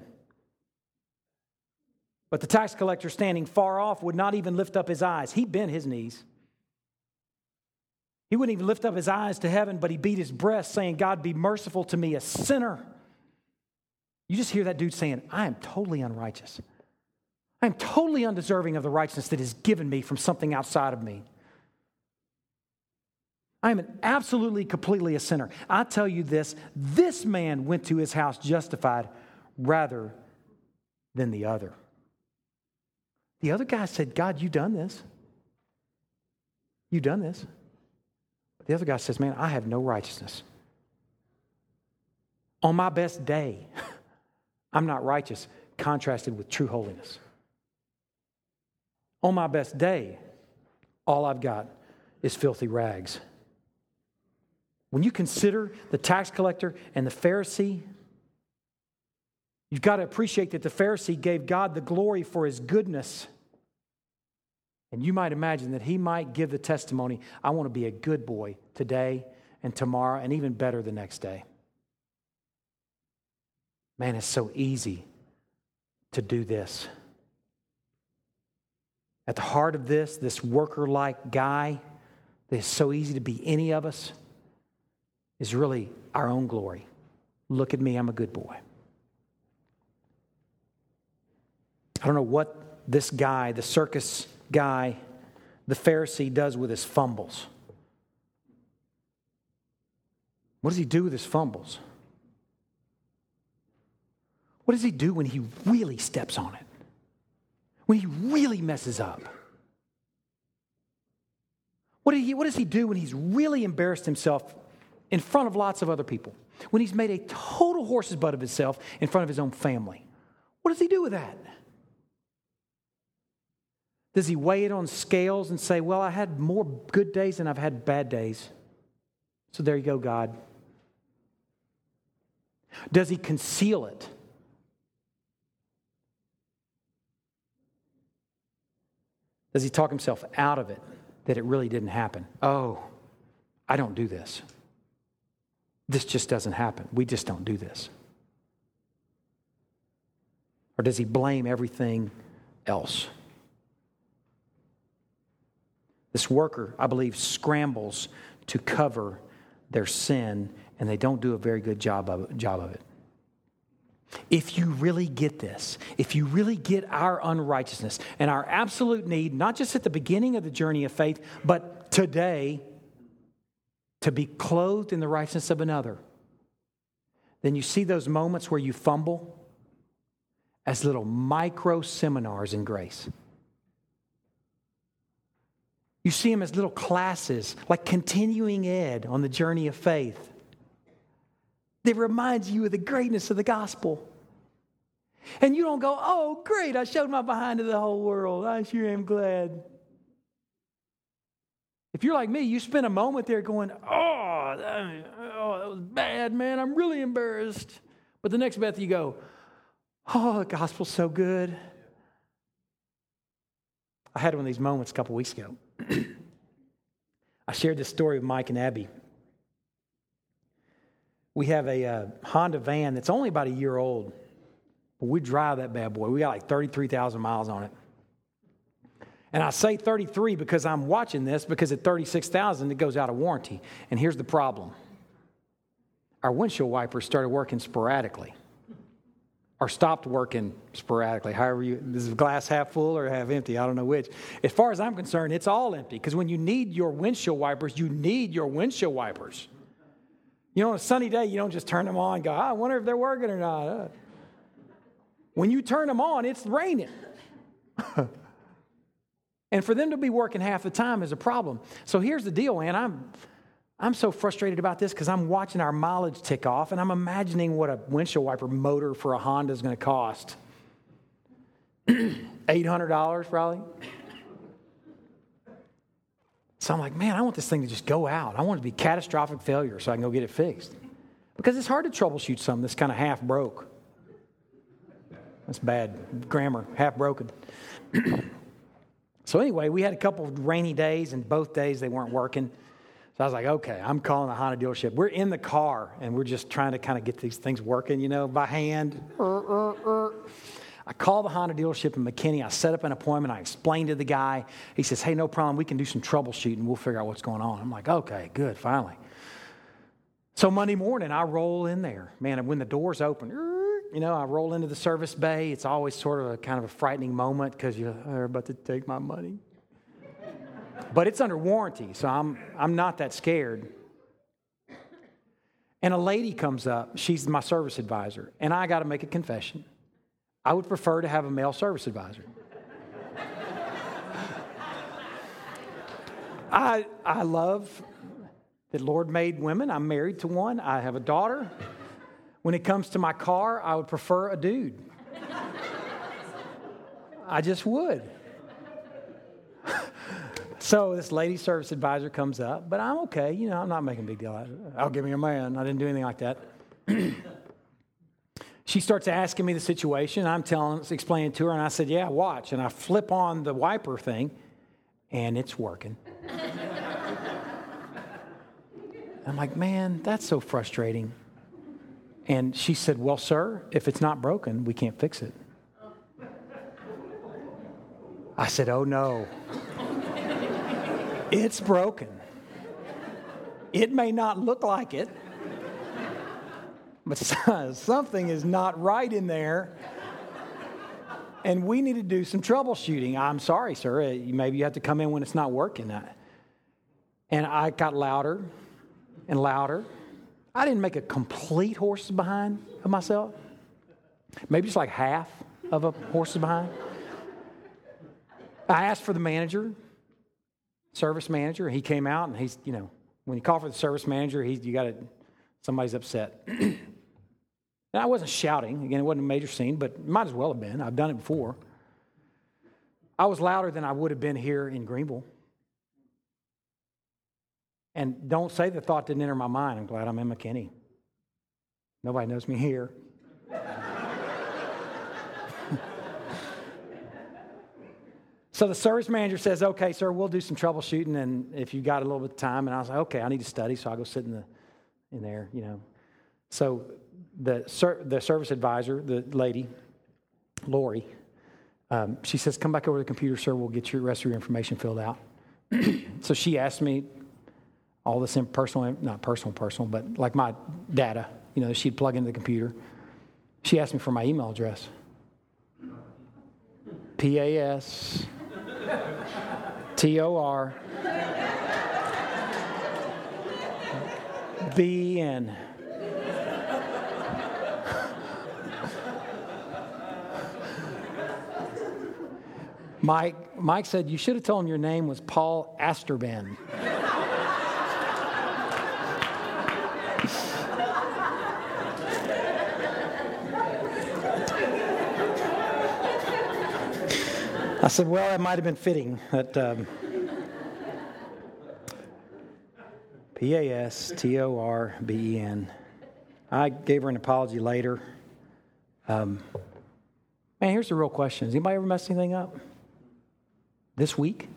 But the tax collector standing far off would not even lift up his eyes. He bent his knees. He wouldn't even lift up his eyes to heaven, but he beat his breast, saying, God, be merciful to me, a sinner. You just hear that dude saying, I am totally unrighteous. I am totally undeserving of the righteousness that is given me from something outside of me. I am an absolutely, completely a sinner. I tell you this this man went to his house justified rather than the other. The other guy said, God, you done this. You done this. The other guy says, Man, I have no righteousness. On my best day, I'm not righteous, contrasted with true holiness. On my best day, all I've got is filthy rags. When you consider the tax collector and the Pharisee, you've got to appreciate that the Pharisee gave God the glory for his goodness. And you might imagine that he might give the testimony I want to be a good boy today and tomorrow and even better the next day. Man, it's so easy to do this. At the heart of this, this worker like guy, that is so easy to be any of us is really our own glory. Look at me, I'm a good boy. I don't know what this guy, the circus guy, the Pharisee, does with his fumbles. What does he do with his fumbles? What does he do when he really steps on it? When he really messes up? What, he, what does he do when he's really embarrassed himself in front of lots of other people, when he's made a total horse's butt of himself in front of his own family. What does he do with that? Does he weigh it on scales and say, Well, I had more good days than I've had bad days? So there you go, God. Does he conceal it? Does he talk himself out of it that it really didn't happen? Oh, I don't do this. This just doesn't happen. We just don't do this. Or does he blame everything else? This worker, I believe, scrambles to cover their sin, and they don't do a very good job of, job of it. If you really get this, if you really get our unrighteousness and our absolute need, not just at the beginning of the journey of faith, but today, to be clothed in the righteousness of another, then you see those moments where you fumble as little micro seminars in grace. You see them as little classes, like continuing ed on the journey of faith. That reminds you of the greatness of the gospel. And you don't go, oh, great, I showed my behind to the whole world. I sure am glad. If you're like me, you spend a moment there going, oh, that, oh, that was bad, man. I'm really embarrassed. But the next breath you go, oh, the gospel's so good. I had one of these moments a couple weeks ago. I shared this story with Mike and Abby. We have a uh, Honda van that's only about a year old. We drive that bad boy. We got like 33,000 miles on it. And I say 33 because I'm watching this because at 36,000 it goes out of warranty. And here's the problem. Our windshield wipers started working sporadically or stopped working sporadically. However, you, this is glass half full or half empty? I don't know which. As far as I'm concerned, it's all empty because when you need your windshield wipers, you need your windshield wipers. You know, on a sunny day, you don't just turn them on and go, I wonder if they're working or not. Uh, when you turn them on, it's raining. and for them to be working half the time is a problem. So here's the deal, man. I'm, I'm so frustrated about this because I'm watching our mileage tick off and I'm imagining what a windshield wiper motor for a Honda is going to cost. $800 probably. So I'm like, man, I want this thing to just go out. I want it to be catastrophic failure so I can go get it fixed. Because it's hard to troubleshoot something that's kind of half broke. That's bad grammar, half broken. so, anyway, we had a couple of rainy days, and both days they weren't working. So I was like, okay, I'm calling the Honda dealership. We're in the car, and we're just trying to kind of get these things working, you know, by hand. I call the Honda dealership in McKinney. I set up an appointment. I explained to the guy. He says, hey, no problem. We can do some troubleshooting. We'll figure out what's going on. I'm like, okay, good, finally. So Monday morning, I roll in there. Man, when the doors open, you know, I roll into the service bay. It's always sort of a kind of a frightening moment because you're about to take my money. but it's under warranty, so I'm, I'm not that scared. And a lady comes up. She's my service advisor. And I got to make a confession. I would prefer to have a male service advisor. I, I love that Lord made women. I'm married to one. I have a daughter. When it comes to my car, I would prefer a dude. I just would. so this lady service advisor comes up, but I'm okay. You know, I'm not making a big deal. out of it. I'll give me a man. I didn't do anything like that. she starts asking me the situation. I'm telling, explaining to her, and I said, "Yeah, watch." And I flip on the wiper thing, and it's working. I'm like, man, that's so frustrating. And she said, Well, sir, if it's not broken, we can't fix it. I said, Oh, no. It's broken. It may not look like it, but something is not right in there. And we need to do some troubleshooting. I'm sorry, sir. Uh, maybe you have to come in when it's not working. And I got louder and louder I didn't make a complete horse behind of myself. Maybe just like half of a horse behind. I asked for the manager, service manager. He came out and he's, you know, when you call for the service manager, he's, you got to, somebody's upset. I wasn't shouting. Again, it wasn't a major scene, but might as well have been. I've done it before. I was louder than I would have been here in Greenville. And don't say the thought didn't enter my mind. I'm glad I'm in McKinney. Nobody knows me here. so the service manager says, okay, sir, we'll do some troubleshooting and if you got a little bit of time. And I was like, okay, I need to study, so I'll go sit in the in there, you know. So the the service advisor, the lady, Lori, um, she says, come back over to the computer, sir, we'll get your rest of your information filled out. so she asked me all this personal, not personal, personal, but like my data, you know, she'd plug into the computer. She asked me for my email address. P A S T O R B N. Mike, Mike said, You should have told him your name was Paul Asterban. I said, Well, that might have been fitting. That, um, P A S T O R B E N. I gave her an apology later. Um, man, here's the real question Has anybody ever messed anything up? This week?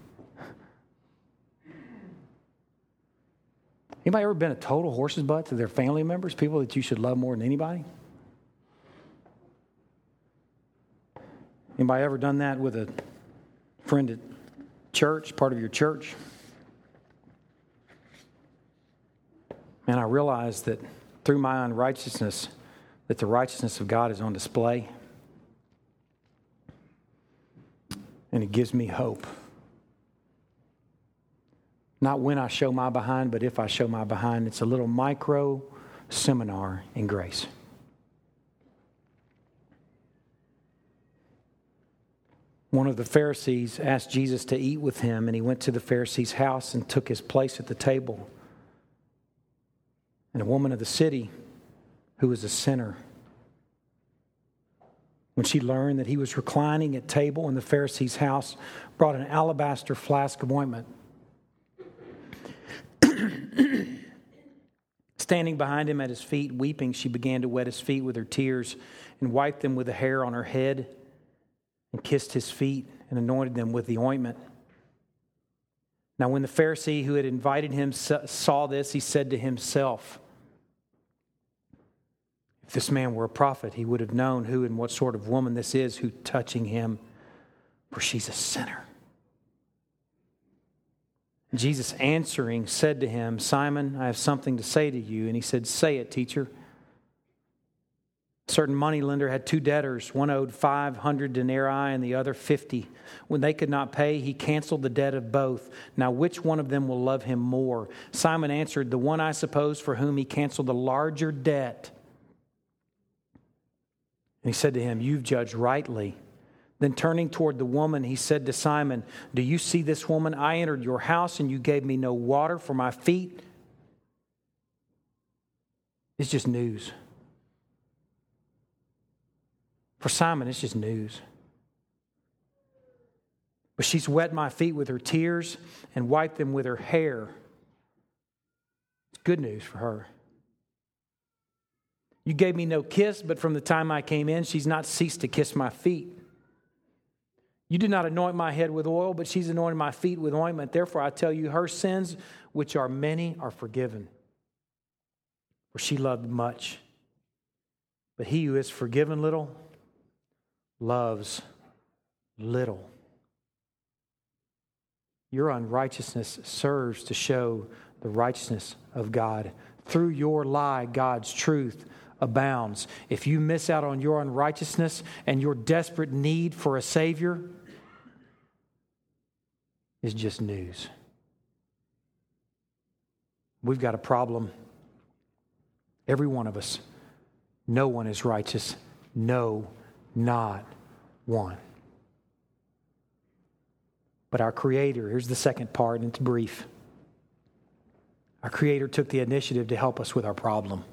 Anybody ever been a total horse's butt to their family members, people that you should love more than anybody? Anybody ever done that with a friend at church, part of your church? And I realized that through my unrighteousness, that the righteousness of God is on display. And it gives me hope. Not when I show my behind, but if I show my behind. It's a little micro seminar in grace. One of the Pharisees asked Jesus to eat with him, and he went to the Pharisee's house and took his place at the table. And a woman of the city who was a sinner, when she learned that he was reclining at table in the Pharisee's house, brought an alabaster flask of ointment. Standing behind him at his feet, weeping, she began to wet his feet with her tears and wiped them with the hair on her head and kissed his feet and anointed them with the ointment. Now, when the Pharisee who had invited him saw this, he said to himself, If this man were a prophet, he would have known who and what sort of woman this is who touching him, for she's a sinner. Jesus answering said to him, Simon, I have something to say to you. And he said, Say it, teacher A certain money lender had two debtors. One owed 500 denarii and the other 50. When they could not pay, he canceled the debt of both. Now, which one of them will love him more? Simon answered, The one, I suppose, for whom he canceled the larger debt. And he said to him, You've judged rightly. Then turning toward the woman, he said to Simon, Do you see this woman? I entered your house and you gave me no water for my feet. It's just news. For Simon, it's just news. But she's wet my feet with her tears and wiped them with her hair. It's good news for her. You gave me no kiss, but from the time I came in, she's not ceased to kiss my feet. You did not anoint my head with oil, but she's anointed my feet with ointment. Therefore, I tell you, her sins, which are many, are forgiven. For she loved much. But he who is forgiven little loves little. Your unrighteousness serves to show the righteousness of God. Through your lie, God's truth abounds. If you miss out on your unrighteousness and your desperate need for a Savior, is just news. We've got a problem. Every one of us. No one is righteous. No not one. But our Creator, here's the second part, and it's brief. Our Creator took the initiative to help us with our problem.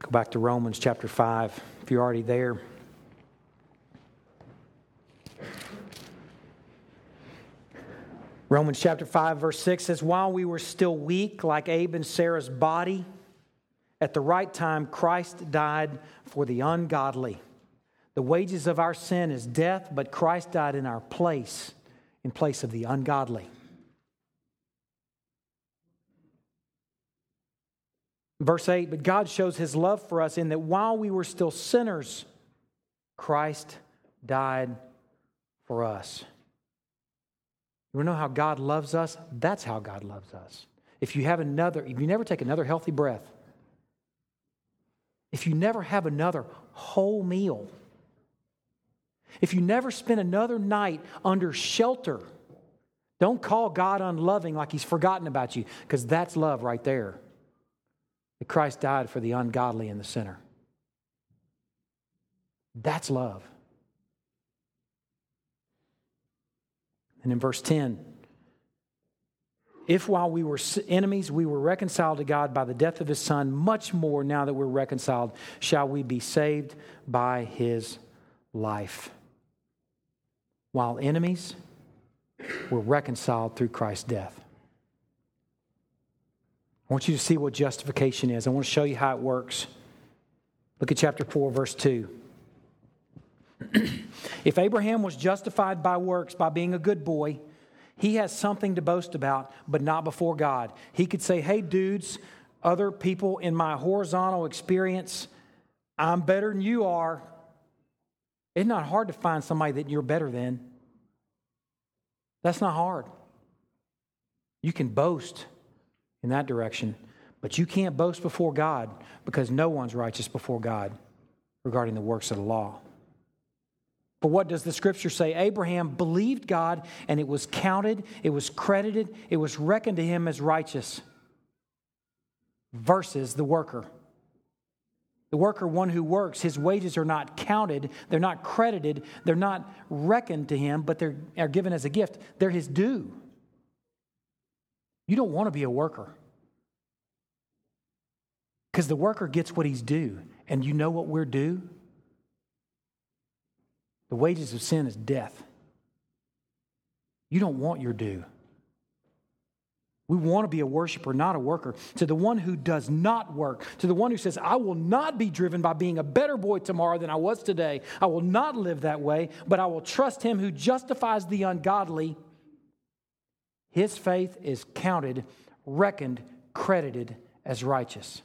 Go back to Romans chapter 5, if you're already there. Romans chapter 5, verse 6 says, While we were still weak, like Abe and Sarah's body, at the right time, Christ died for the ungodly. The wages of our sin is death, but Christ died in our place, in place of the ungodly. Verse 8, but God shows his love for us in that while we were still sinners, Christ died for us. You want to know how God loves us? That's how God loves us. If you have another, if you never take another healthy breath, if you never have another whole meal, if you never spend another night under shelter, don't call God unloving like he's forgotten about you, because that's love right there that Christ died for the ungodly and the sinner. That's love. And in verse 10, if while we were enemies, we were reconciled to God by the death of his son, much more now that we're reconciled, shall we be saved by his life. While enemies, were reconciled through Christ's death. I want you to see what justification is. I want to show you how it works. Look at chapter 4, verse 2. if Abraham was justified by works, by being a good boy, he has something to boast about, but not before God. He could say, Hey, dudes, other people in my horizontal experience, I'm better than you are. It's not hard to find somebody that you're better than. That's not hard. You can boast in that direction, but you can't boast before God because no one's righteous before God regarding the works of the law. But what does the scripture say? Abraham believed God and it was counted, it was credited, it was reckoned to him as righteous versus the worker. The worker, one who works, his wages are not counted, they're not credited, they're not reckoned to him, but they're are given as a gift. They're his due. You don't want to be a worker because the worker gets what he's due. And you know what we're due? The wages of sin is death. You don't want your due. We want to be a worshiper, not a worker. To the one who does not work, to the one who says, I will not be driven by being a better boy tomorrow than I was today. I will not live that way, but I will trust him who justifies the ungodly. His faith is counted, reckoned, credited as righteous.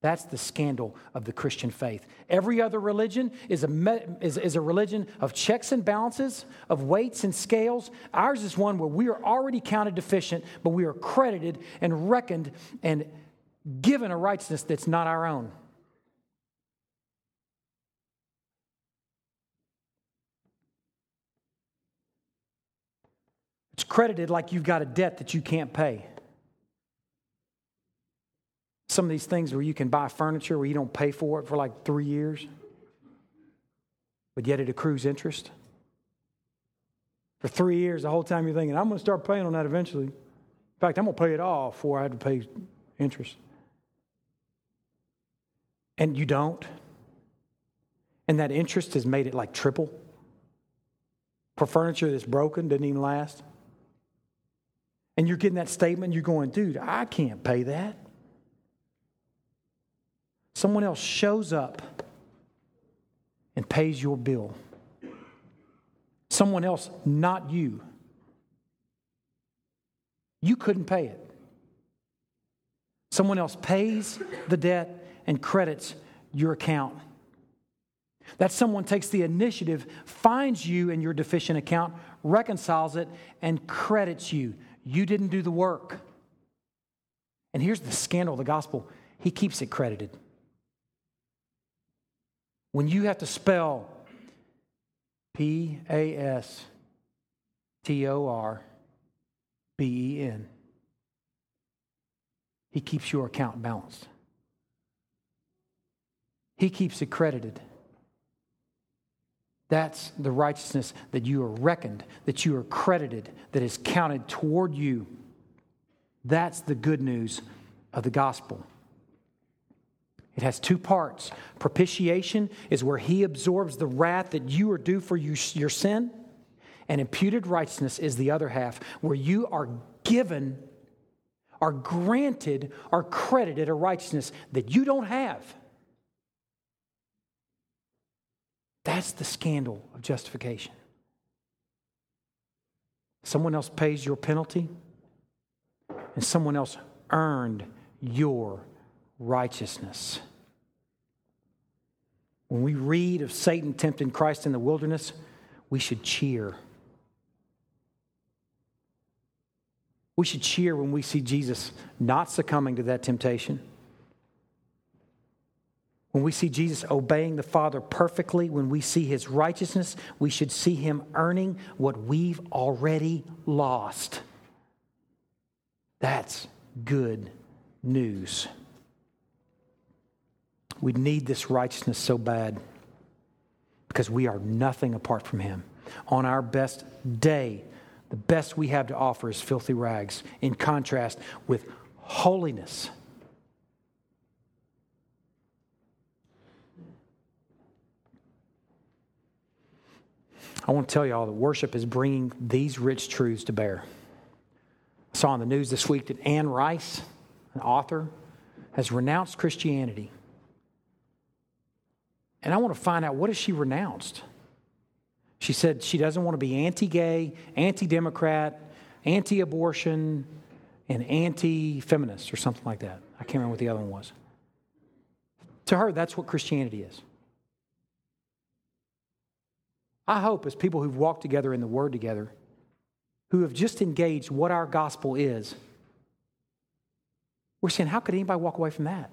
That's the scandal of the Christian faith. Every other religion is a, is, is a religion of checks and balances, of weights and scales. Ours is one where we are already counted deficient, but we are credited and reckoned and given a righteousness that's not our own. It's credited like you've got a debt that you can't pay some of these things where you can buy furniture where you don't pay for it for like three years, but yet it accrues interest. For three years, the whole time you're thinking, I'm going to start paying on that eventually. In fact, I'm going to pay it off before I have to pay interest. And you don't. And that interest has made it like triple. For furniture that's broken, didn't even last. And you're getting that statement, you're going, dude, I can't pay that. Someone else shows up and pays your bill. Someone else, not you. You couldn't pay it. Someone else pays the debt and credits your account. That someone takes the initiative, finds you in your deficient account, reconciles it, and credits you. You didn't do the work. And here's the scandal of the gospel He keeps it credited. When you have to spell P A S T O R B E N, He keeps your account balanced. He keeps it credited. That's the righteousness that you are reckoned, that you are credited, that is counted toward you. That's the good news of the gospel. It has two parts. Propitiation is where he absorbs the wrath that you are due for you, your sin, and imputed righteousness is the other half, where you are given, are granted, are credited a righteousness that you don't have. That's the scandal of justification. Someone else pays your penalty, and someone else earned your righteousness. When we read of Satan tempting Christ in the wilderness, we should cheer. We should cheer when we see Jesus not succumbing to that temptation. When we see Jesus obeying the Father perfectly, when we see his righteousness, we should see him earning what we've already lost. That's good news. We need this righteousness so bad because we are nothing apart from Him. On our best day, The best we have to offer is filthy rags, in contrast with holiness. I want to tell you all that worship is bringing these rich truths to bear. I saw on the news this week that Anne Rice, an author, has renounced Christianity. And I want to find out what has she renounced? She said she doesn't want to be anti gay, anti Democrat, anti abortion, and anti feminist or something like that. I can't remember what the other one was. To her, that's what Christianity is. I hope, as people who've walked together in the Word together, who have just engaged what our gospel is, we're saying, how could anybody walk away from that?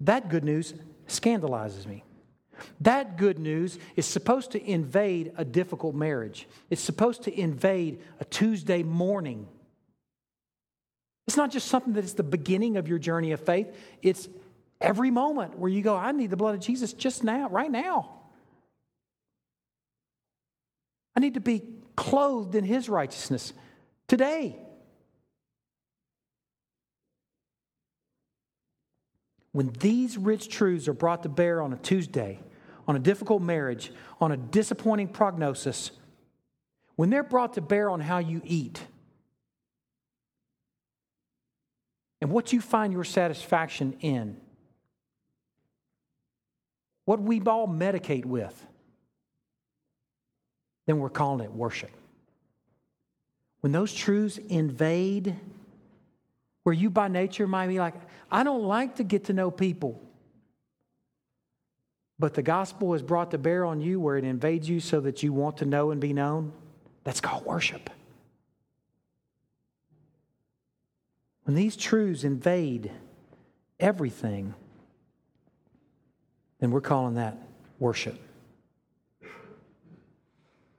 That good news scandalizes me. That good news is supposed to invade a difficult marriage. It's supposed to invade a Tuesday morning. It's not just something that is the beginning of your journey of faith, it's every moment where you go, I need the blood of Jesus just now, right now. I need to be clothed in his righteousness today. When these rich truths are brought to bear on a Tuesday, on a difficult marriage, on a disappointing prognosis, when they're brought to bear on how you eat and what you find your satisfaction in, what we all medicate with, then we're calling it worship. When those truths invade, where you by nature might be like, I don't like to get to know people. But the gospel is brought to bear on you where it invades you so that you want to know and be known. That's called worship. When these truths invade everything, then we're calling that worship.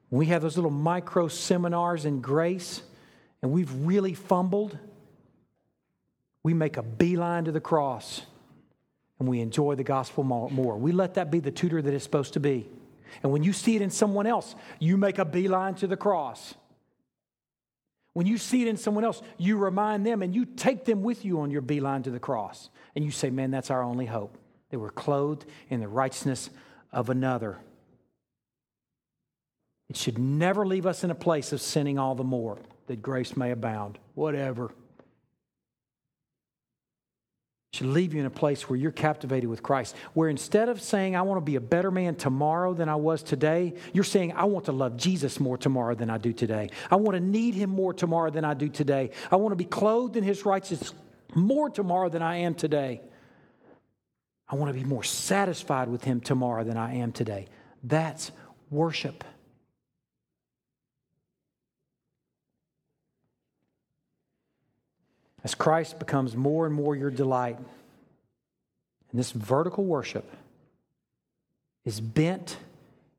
We have those little micro seminars in grace and we've really fumbled, we make a beeline to the cross and we enjoy the gospel more. We let that be the tutor that it's supposed to be. And when you see it in someone else, you make a beeline to the cross. When you see it in someone else, you remind them and you take them with you on your beeline to the cross. And you say, Man, that's our only hope. They were clothed in the righteousness of another. It should never leave us in a place of sinning all the more, that grace may abound. Whatever should leave you in a place where you're captivated with Christ, where instead of saying, I want to be a better man tomorrow than I was today, you're saying, I want to love Jesus more tomorrow than I do today. I want to need him more tomorrow than I do today. I want to be clothed in his righteousness more tomorrow than I am today. I want to be more satisfied with him tomorrow than I am today. That's worship. As Christ becomes more and more your delight, and this vertical worship is bent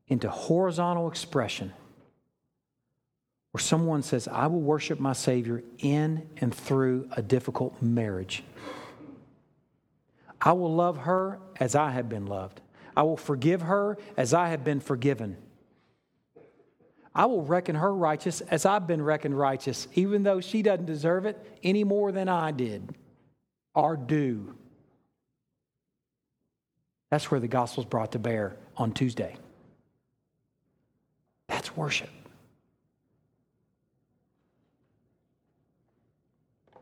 into horizontal expression, where someone says, I will worship my Savior in and through a difficult marriage. I will love her as I have been loved. I will forgive her as I have been forgiven. I will reckon her righteous as I've been reckoned righteous, even though she doesn't deserve it any more than I did or do. That's where the gospel's brought to bear on Tuesday. That's worship. The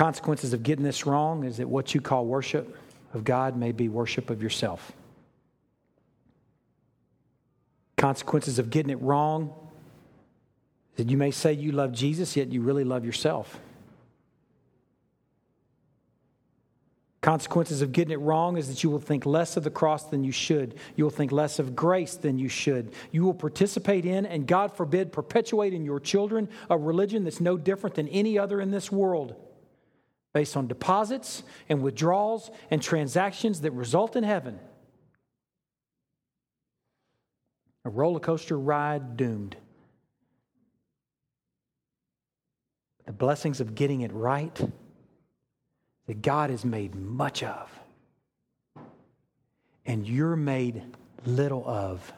consequences of getting this wrong is that what you call worship of God may be worship of yourself. Consequences of getting it wrong that you may say you love Jesus, yet you really love yourself. Consequences of getting it wrong is that you will think less of the cross than you should. You will think less of grace than you should. You will participate in, and God forbid, perpetuate in your children a religion that's no different than any other in this world, based on deposits and withdrawals and transactions that result in heaven. A roller coaster ride doomed. The blessings of getting it right that God is made much of, and you're made little of.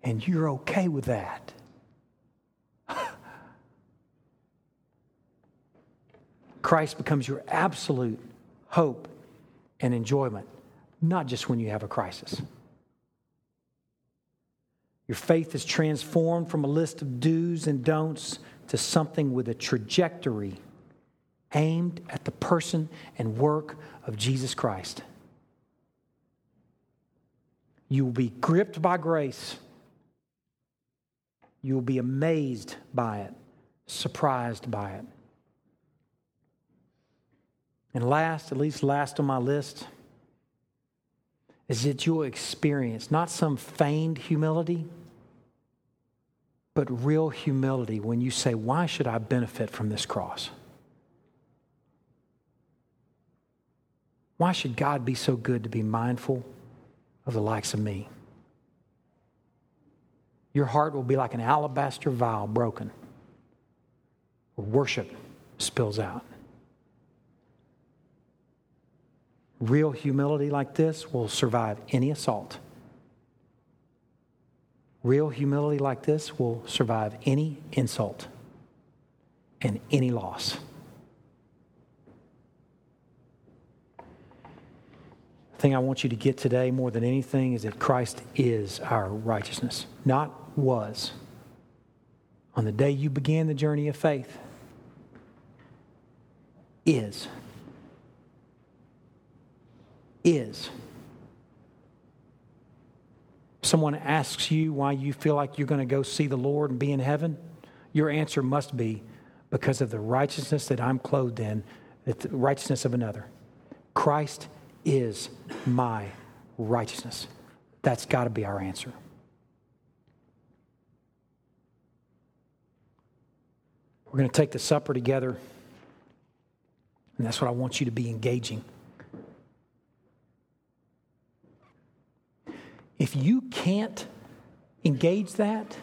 And you're okay with that. Christ becomes your absolute hope and enjoyment, not just when you have a crisis. Your faith is transformed from a list of do's and don'ts to something with a trajectory aimed at the person and work of Jesus Christ. You will be gripped by grace. You will be amazed by it, surprised by it. And last, at least last on my list, is that you'll experience not some feigned humility, but real humility when you say, Why should I benefit from this cross? Why should God be so good to be mindful of the likes of me? Your heart will be like an alabaster vial broken, where worship spills out. Real humility like this will survive any assault. Real humility like this will survive any insult and any loss. The thing I want you to get today more than anything is that Christ is our righteousness, not was. On the day you began the journey of faith, is is. Someone asks you why you feel like you're going to go see the Lord and be in heaven, your answer must be because of the righteousness that I'm clothed in, the righteousness of another. Christ is my righteousness. That's got to be our answer. We're going to take the supper together, and that's what I want you to be engaging. If you can't engage that,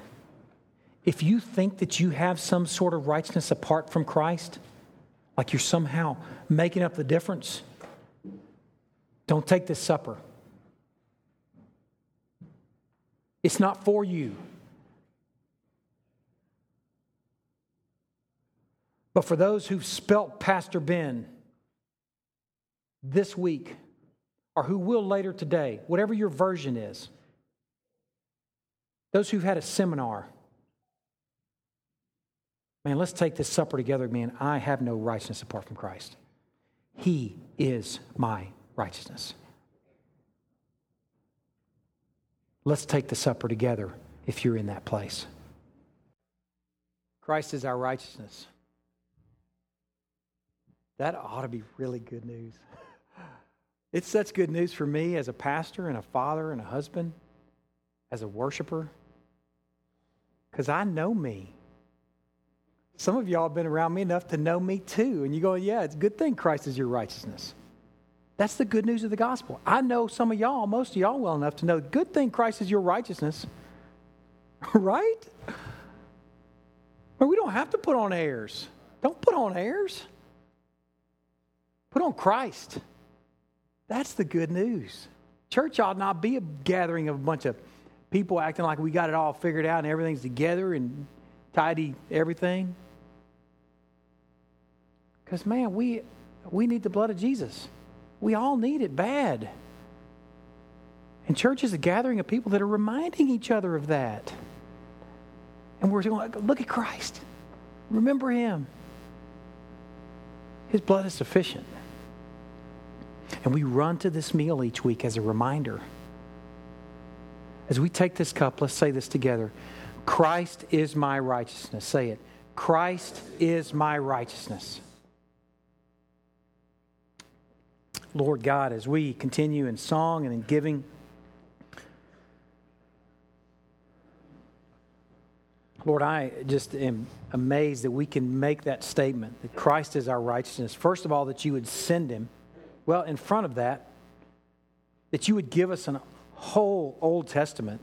if you think that you have some sort of righteousness apart from Christ, like you're somehow making up the difference, don't take this supper. It's not for you. But for those who've spelt Pastor Ben this week, or who will later today, whatever your version is, those who've had a seminar, man, let's take this supper together, man. I have no righteousness apart from Christ. He is my righteousness. Let's take the supper together if you're in that place. Christ is our righteousness. That ought to be really good news. It's such good news for me as a pastor and a father and a husband, as a worshiper, because I know me. Some of y'all have been around me enough to know me too. And you go, yeah, it's a good thing Christ is your righteousness. That's the good news of the gospel. I know some of y'all, most of y'all well enough to know, good thing Christ is your righteousness. right? But we don't have to put on airs. Don't put on airs. Put on Christ. That's the good news. Church ought not be a gathering of a bunch of people acting like we got it all figured out and everything's together and tidy everything. Because, man, we, we need the blood of Jesus. We all need it bad. And church is a gathering of people that are reminding each other of that. And we're going, look at Christ. Remember him. His blood is sufficient. And we run to this meal each week as a reminder. As we take this cup, let's say this together Christ is my righteousness. Say it. Christ is my righteousness. Lord God, as we continue in song and in giving, Lord, I just am amazed that we can make that statement that Christ is our righteousness. First of all, that you would send him well, in front of that, that you would give us a whole Old Testament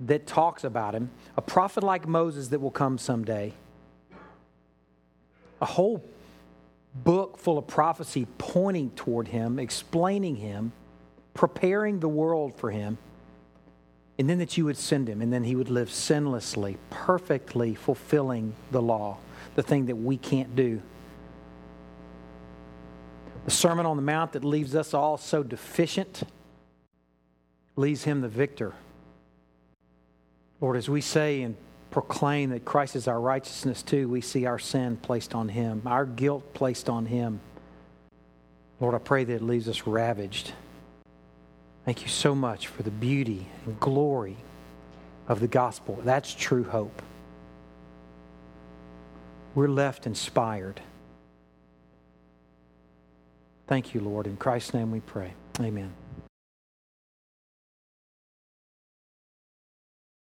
that talks about him, a prophet like Moses that will come someday, a whole book full of prophecy pointing toward him, explaining him, preparing the world for him. And then that you would send him, and then he would live sinlessly, perfectly fulfilling the law, the thing that we can't do. The Sermon on the Mount that leaves us all so deficient leaves him the victor. Lord, as we say and proclaim that Christ is our righteousness too, we see our sin placed on him, our guilt placed on him. Lord, I pray that it leaves us ravaged. Thank you so much for the beauty and glory of the gospel. That's true hope. We're left inspired. Thank you, Lord. In Christ's name we pray. Amen.